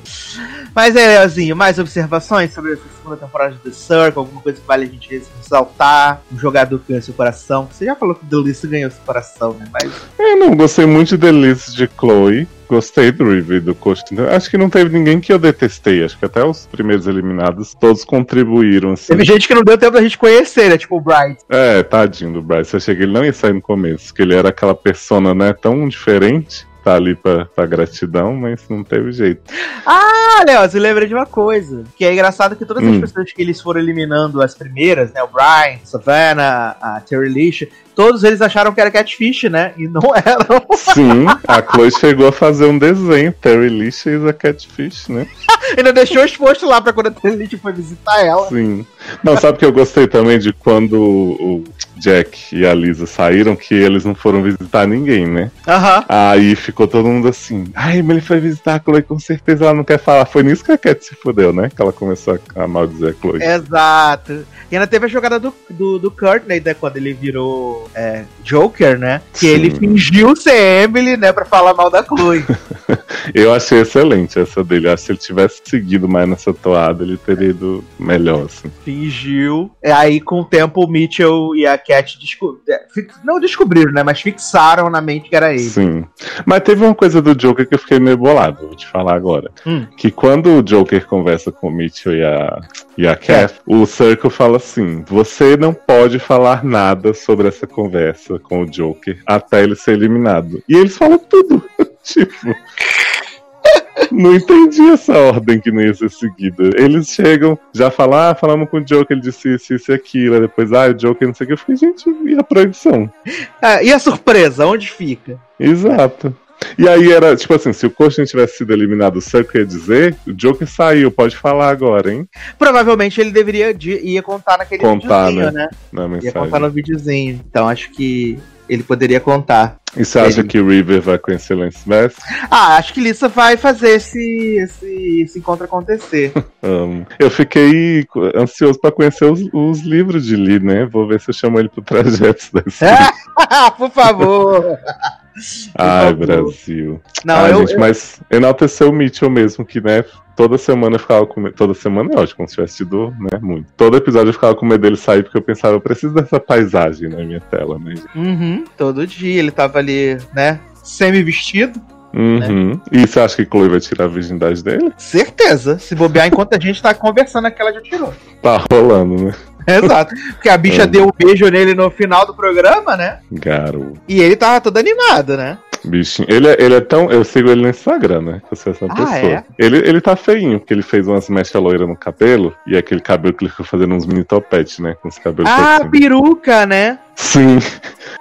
Mas é, Leozinho, mais observações sobre essa segunda temporada de The Circle? Alguma coisa que vale a gente ressaltar? Um jogador que ganhou seu coração? Você já falou que o Delice ganhou seu coração, né? Mas. Eu não gostei muito de Delice de Chloe. Gostei do review do Coach. Acho que não teve ninguém que eu detestei. Acho que até os primeiros eliminados, todos contribuíram. Assim. Teve gente que não deu tempo da gente conhecer, né? Tipo o Bright. É, tadinho do Bright. Eu achei que ele não ia sair no começo, que ele era aquela persona, né, tão diferente tá ali pra, pra gratidão, mas não teve jeito. Ah, Léo, você lembra de uma coisa. Que é engraçado que todas hum. as pessoas que eles foram eliminando as primeiras, né? O Brian, Savannah, a Terry Lish, todos eles acharam que era Catfish, né? E não eram. Sim, a Chloe chegou a fazer um desenho. Terry Lish is a Catfish, né? Ainda deixou exposto lá pra quando a Terry Lish foi visitar ela. Sim. Não, sabe que eu gostei também de quando o Jack e a Lisa saíram, que eles não foram visitar ninguém, né? Aham. Aí ficou todo mundo assim, ai, mas ele foi visitar a Chloe, com certeza ela não quer falar. Foi nisso que a Cat se fudeu, né? Que ela começou a maldizer a Chloe. Exato. E ainda teve a jogada do, do, do Courtney, né? Quando ele virou é, Joker, né? Que Sim. ele fingiu ser Emily, né? Pra falar mal da Chloe. eu achei excelente essa dele. acho que se ele tivesse seguido mais nessa toada, ele teria ido melhor, assim. Fingiu. E aí, com o tempo, o Mitchell e a Cat desco é, não descobriram, né? Mas fixaram na mente que era ele. Sim. Mas teve uma coisa do Joker que eu fiquei meio bolado, vou te falar agora. Hum. Que quando o Joker conversa com o Mitchell e a, e a Cat, é. o Circle fala assim: você não pode falar nada sobre essa conversa com o Joker até ele ser eliminado. E eles falam tudo. tipo. Não entendi essa ordem que não ia ser seguida. Eles chegam, já falam, ah, falamos com o Joker, ele disse isso, isso e aquilo. Depois, ah, o Joker não sei o que. Eu falei, gente, e a proibição? Ah, e a surpresa, onde fica? Exato. E aí era, tipo assim, se o Coach tivesse sido eliminado, o Circo ia dizer, o Joker saiu, pode falar agora, hein? Provavelmente ele deveria ia contar naquele contar, videozinho, né? né? Na mensagem. Ia contar no videozinho. Então acho que ele poderia contar. E você acha que o River vai conhecer Lance Bass? Ah, acho que Lisa vai fazer esse, esse, esse encontro acontecer. Eu fiquei ansioso pra conhecer os, os livros de Lee, né? Vou ver se eu chamo ele pro trajeto da Por favor! Ai, Brasil. Não, Ai, eu, gente, eu- mas enalteceu o Mitchell mesmo, que, né, toda semana eu ficava com medo. Toda semana é ótimo, como se tivesse tido, né, muito. Todo episódio eu ficava com medo dele sair, porque eu pensava, eu preciso dessa paisagem na minha tela, né? Uhum, todo dia ele tava ali, né? Semi-vestido. Uhum. E você acha que Chloe vai tirar a virgindade dele? Certeza. Se bobear enquanto a gente tá conversando, aquela já tirou. Tá rolando, né? Exato. Porque a bicha É. deu um beijo nele no final do programa, né? Garoto. E ele tava todo animado, né? Bichinho. Ele é, ele é tão. Eu sigo ele no Instagram, né? Que eu sou essa Ah, pessoa. é? Ele, ele tá feinho, porque ele fez umas mechas loiras no cabelo. E aquele cabelo que ele ficou fazendo uns mini topetes, né? Com os cabelos Ah, assim. peruca, né? Sim.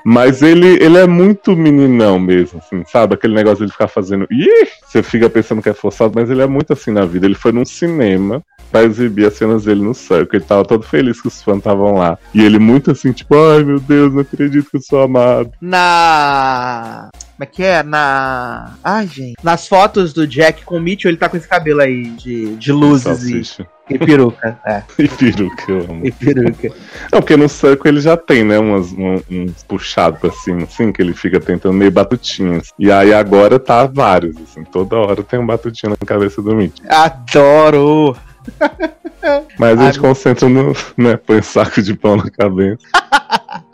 Mas ele, ele é muito meninão mesmo, assim, sabe? Aquele negócio de ele ficar fazendo. Ih! Você fica pensando que é forçado, mas ele é muito assim na vida. Ele foi num cinema pra exibir as cenas dele no circo. Ele tava todo feliz que os fãs estavam lá. E ele muito assim, tipo, ai meu Deus, não acredito que eu sou amado. Na. Como é que é? Na. Ai, gente. Nas fotos do Jack com o Mitchell, ele tá com esse cabelo aí de, de luzes e, e peruca. É, E peruca, eu amo. e peruca. Não, porque no circo ele já tem, né, umas, um- uns puxados cima, assim, que ele fica tentando meio batutinhas. E aí agora tá vários, assim, toda hora tem um batutinho na cabeça do Mitch. Adoro! Mas a Ai, gente concentra no, né, põe um saco de pão na cabeça.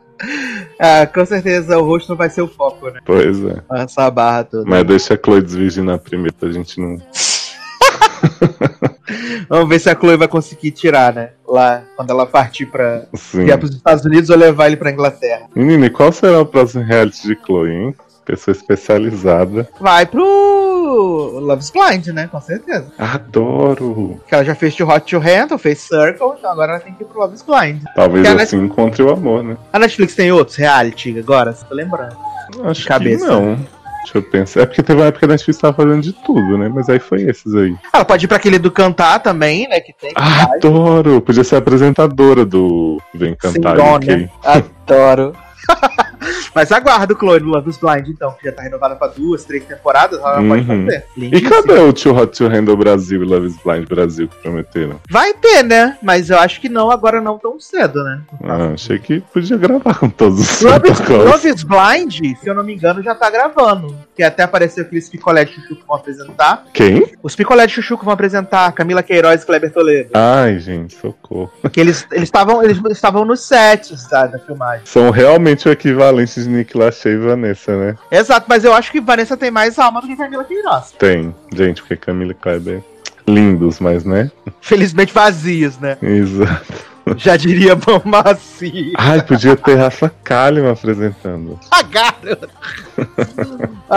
Ah, com certeza o rosto não vai ser o foco, né? Pois é. Essa barra toda. Mas deixa a Chloe desvirginar primeiro pra gente não. Vamos ver se a Chloe vai conseguir tirar, né? Lá, quando ela partir pra Sim. vier pros Estados Unidos ou levar ele pra Inglaterra. Menina, e qual será o próximo reality de Chloe, hein? Pessoa especializada. Vai pro Love's Blind, né? Com certeza. Adoro! Que ela já fez de Hot to Handle, fez Circle, então agora ela tem que ir pro Love's Blind. Talvez assim encontre o amor, né? A Netflix tem outros reality agora? Tá lembrando? Acho Cabeça. que não. Deixa eu pensar. É porque teve uma época que a Netflix tava fazendo de tudo, né? Mas aí foi esses aí. Ela pode ir pra aquele do cantar também, né? Que tem. Ah, adoro! Podia ser apresentadora do Vem Cantar Singona. UK. Adoro. Mas aguardo o Chloe no Love's Blind, então, que já tá renovada pra duas, três temporadas, ela pode Uhum. fazer. E Lindíssimo. cadê o Too Hot to Handle Brasil e Love is Blind Brasil que prometeram? Vai ter, né? Mas eu acho que não, agora não tão cedo, né? Ah, achei que podia gravar com todos os Love is. Love is Blind, se eu não me engano, já tá gravando. Que até apareceu aqueles picolé de chuchu que vão apresentar. Quem? Os picolé de chuchu que vão apresentar, Camila Queiroz e Kleber Toledo. Ai, gente, socorro. Que eles estavam eles estavam nos sets tá, da filmagem. São realmente o equivalente de Nick Lachey e Vanessa, né? Exato, mas eu acho que Vanessa tem mais alma do que Camila Queiroz. Tem. Gente, porque Camila e Kleber. Lindos, mas né? Felizmente vazios, né? Exato. Já diria bom macio. Ai, podia ter Rafa Kalimann apresentando. Ah, garoto.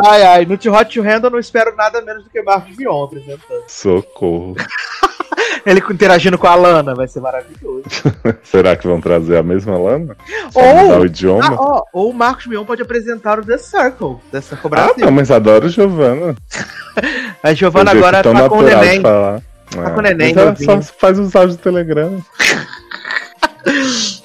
ai, ai, no Hot to Handle eu não espero nada menos do que Marcos Mion apresentando. Socorro. Ele interagindo com a Lana, vai ser maravilhoso. Será que vão trazer a mesma lana? Só Ou- o Ah, idioma? ó, ou o Marcos Mion pode apresentar o The Circle, The Circle Ah, não, mas adoro Giovana. a Giovana agora tão tá com o neném. falar. Tá com o neném, Mas ela só faz os áudios do Telegram.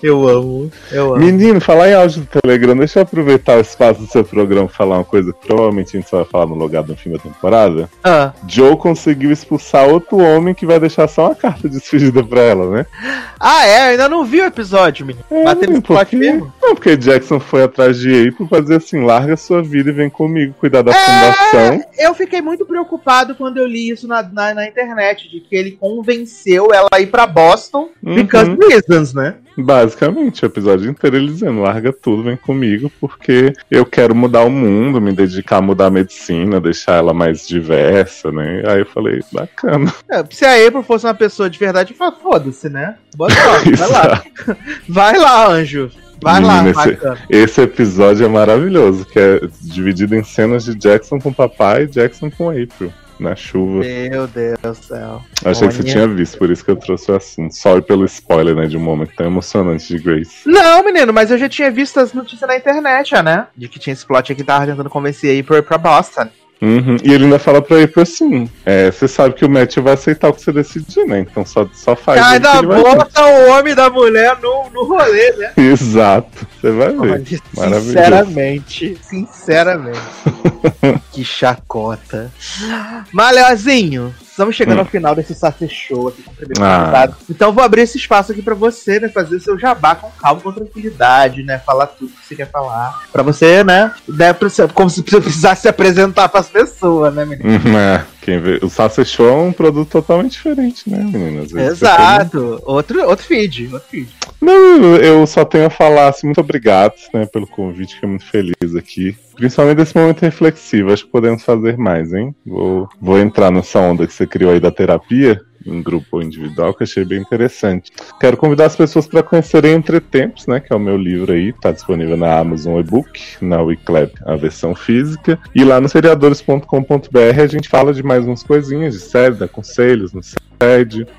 Eu amo, eu amo. Menino, falar em áudio do Telegram, deixa eu aproveitar o espaço do seu programa falar uma coisa que provavelmente a gente só vai falar no logado no fim da temporada. Ah, Joe conseguiu expulsar outro homem que vai deixar só uma carta de despedida pra ela, né? Ah, é? Eu ainda não vi o episódio, menino. É, Bateu no porque- mesmo? Não, porque Jackson foi atrás de April pra dizer assim: larga sua vida e vem comigo cuidar da É! fundação. Eu fiquei muito preocupado quando eu li isso na, na, na internet, de que ele convenceu ela a ir pra Boston because Uhum. reasons, né? Basicamente, o episódio inteiro ele dizendo: larga tudo, vem comigo, porque eu quero mudar o mundo, me dedicar a mudar a medicina, deixar ela mais diversa, né? Aí eu falei: bacana. É, se a April fosse uma pessoa de verdade, foda-se, né? Boa sorte, vai lá. Vai lá, anjo. Vai lá, Menina, esse-. Esse episódio é maravilhoso, que é dividido em cenas de Jackson com o papai e Jackson com April. Na chuva. Meu Deus do céu. Achei que você tinha visto, por isso que eu trouxe o assunto. Sorry pelo spoiler, né? De um momento tão emocionante de Grace. Não, menino, mas eu já tinha visto as notícias na internet, já, né? De que tinha esse plot aqui que tava tentando convencer a April pra Boston. Uhum. E ele ainda fala pra April assim: é, você sabe que o Matthew vai aceitar o que você decidir, né? Então só, só faz. ele vai bota o homem da mulher no, no rolê, né? Exato. Você vai ver. sinceramente, sinceramente. que chacota. Mas, Leozinho, estamos chegando hum. ao final desse Sacer Show aqui com o primeiro ah. convidado. Então vou abrir esse espaço aqui para você, né? Fazer o seu jabá com calma, com tranquilidade, né? Falar tudo que você quer falar. Para você, né? né como se você precisasse se apresentar para as pessoas, né, menino? É. Quem vê, o Show é um produto totalmente diferente, né, meninas? Exato. Outro, outro feed, outro feed. Não, eu só tenho a falar assim, muito obrigado né, pelo convite, fiquei muito feliz aqui. Principalmente nesse momento reflexivo, acho que podemos fazer mais, hein? Vou, vou entrar nessa onda que você criou aí da terapia em grupo ou individual, que achei bem interessante. Quero convidar as pessoas para conhecerem Entre Tempos, né, que é o meu livro aí, está disponível na Amazon e-book, na Wiclap a versão física, e lá no seriadores.com.br a gente fala de mais umas coisinhas de série, dá conselhos no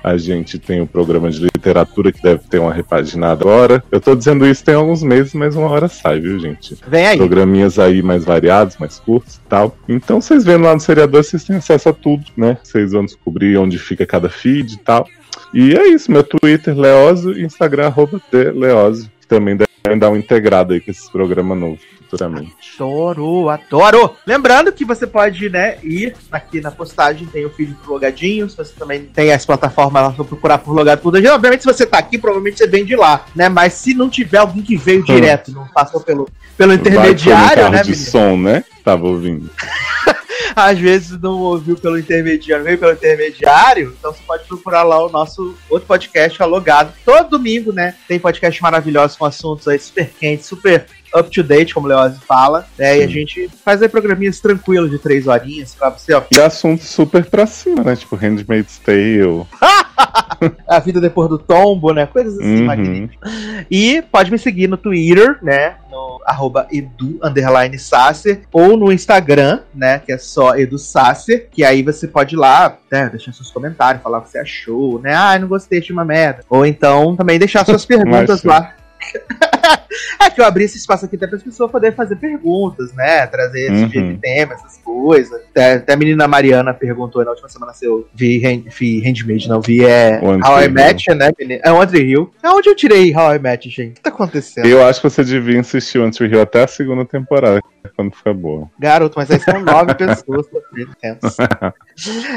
A gente tem o um programa de literatura que deve ter uma repaginada agora. Eu tô dizendo isso tem alguns meses, mas uma hora sai, viu, gente? Vem aí. Programinhas aí mais variados, mais curtos e tal. Então, vocês vendo lá no Seriador, vocês têm acesso a tudo, né? Vocês vão descobrir onde fica cada feed e tal. E é isso, meu Twitter, Leoso, e Instagram, arroba que também devem dar um integrado aí com esse programa novo futuramente. Adoro, adoro! Lembrando que você pode, né, ir aqui na postagem, tem o feed pro Logadinhos, você também tem as plataformas lá pra procurar por Logado por Obviamente, se você tá aqui, provavelmente você vem de lá, né? Mas se não tiver alguém que veio hum. direto, não passou pelo, pelo intermediário, Vai, né? de som, né? Tava ouvindo. às vezes não ouviu pelo intermediário, veio pelo intermediário, então você pode procurar lá o nosso outro podcast, alogado. Todo domingo, né? Tem podcast maravilhoso com assuntos aí super quentes, super up to date, como o Leoz fala, né? Sim. E a gente faz aí programinhas tranquilos de três horinhas pra você, ó. E assuntos super pra cima, né? Tipo Handmaid's Tale. a vida depois do tombo, né? Coisas assim uhum. magníficas. E pode me seguir no Twitter, né? No arroba edu, underline Sasser, ou no Instagram, né? Que é só edu Sasser, que aí você pode ir lá, né? Deixar seus comentários, falar o que você achou, né? Ah, não gostei, de uma merda. Ou então também deixar suas perguntas lá é que eu abri esse espaço aqui até para as pessoas poderem fazer perguntas, né? Trazer esse uhum. tipo de tema, essas coisas. Até, até, a menina Mariana perguntou na última semana se eu vi, hand, vi Handmade, não vi é How I Met, né? É One Tree Hill. É onde eu tirei How I Met, gente. O que tá acontecendo? Eu acho que você devia insistir One Tree Hill até a segunda temporada, quando ficar boa. Garoto, mas aí são nove pessoas pra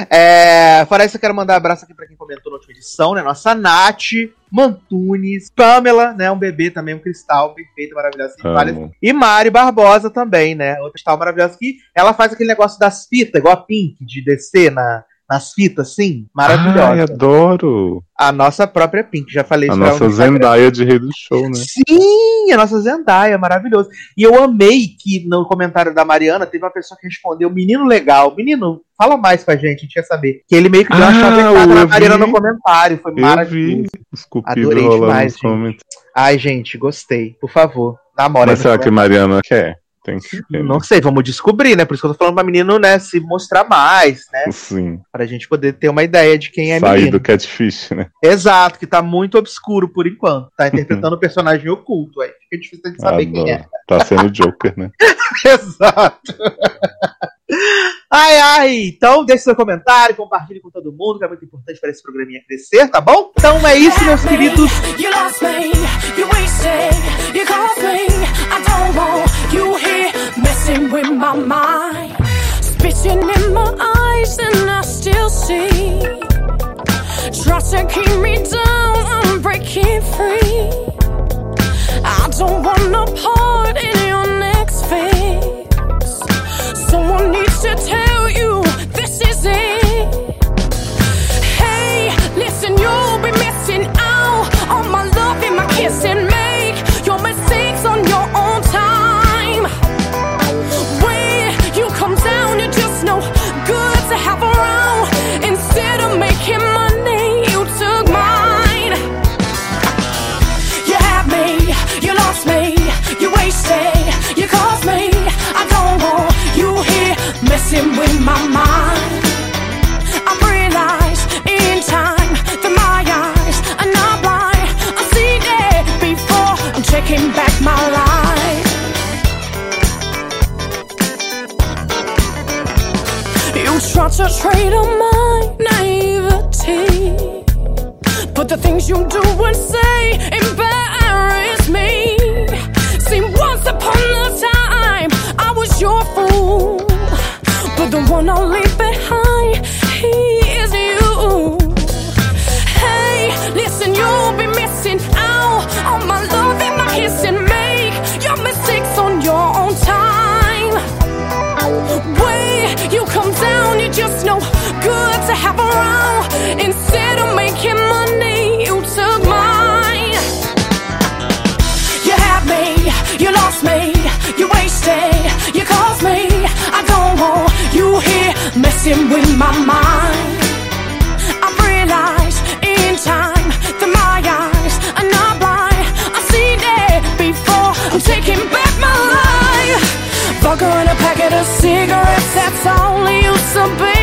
é, Fora isso, eu quero mandar um abraço aqui pra quem comentou na última edição, né? Nossa Nath, Mantunes, Pamela, né? Um bebê também, um cristal perfeito, maravilhoso. E Mari Barbosa também, né? Outro cristal maravilhoso que ela faz aquele negócio das fitas, igual a Pink, de descer na, nas fitas, sim. Maravilhosa. Ai, adoro. A nossa própria Pink, já falei isso. A nossa Zendaya de Rei do Show, né? Sim, a nossa Zendaya, maravilhoso. E eu amei que no comentário da Mariana teve uma pessoa que respondeu, menino legal, menino, fala mais com a gente, a gente quer saber. Que ele meio que deu uma ah, chavecada na Mariana no comentário, foi eu maravilhoso. Vi. Adorei demais, gente. Ai, gente, gostei. Por favor, namora. Mas será que Mariana quer? Tem que ter, Não sei, vamos descobrir, né? Por isso que eu tô falando pra menino, né, se mostrar mais, né? Sim. Pra gente poder ter uma ideia de quem é Sair menino. do catfish, né? Exato, que tá muito obscuro por enquanto. Tá interpretando o personagem oculto, aí fica difícil de saber Adoro. quem é. Tá sendo Joker, né? Exato. Ai, ai, então deixe seu comentário, compartilhe com todo mundo, que é muito importante para esse programinha crescer, tá bom? Então é isso, meus queridos. I don't part in your phase. Someone needs to tell you this is it. Hey, listen, you'll be missing such a trait of my naivety. But the things you do and say embarrass me. See, once upon a time, I was your fool, but the one I'll leave behind. Messing with my mind. I've realized in time that my eyes are not blind. I've seen it before. I'm taking back my life. Vodka and a packet of cigarettes, that's you, so baby. Now you're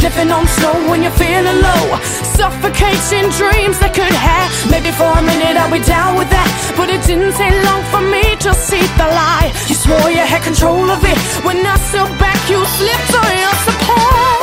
sniffing on snow when you're feeling low. Suffocating dreams that could have. Maybe for a minute I'll be down with that. But it didn't take long for me to see the lie. You swore you had control of it. When I stood back, you slipped on your supply.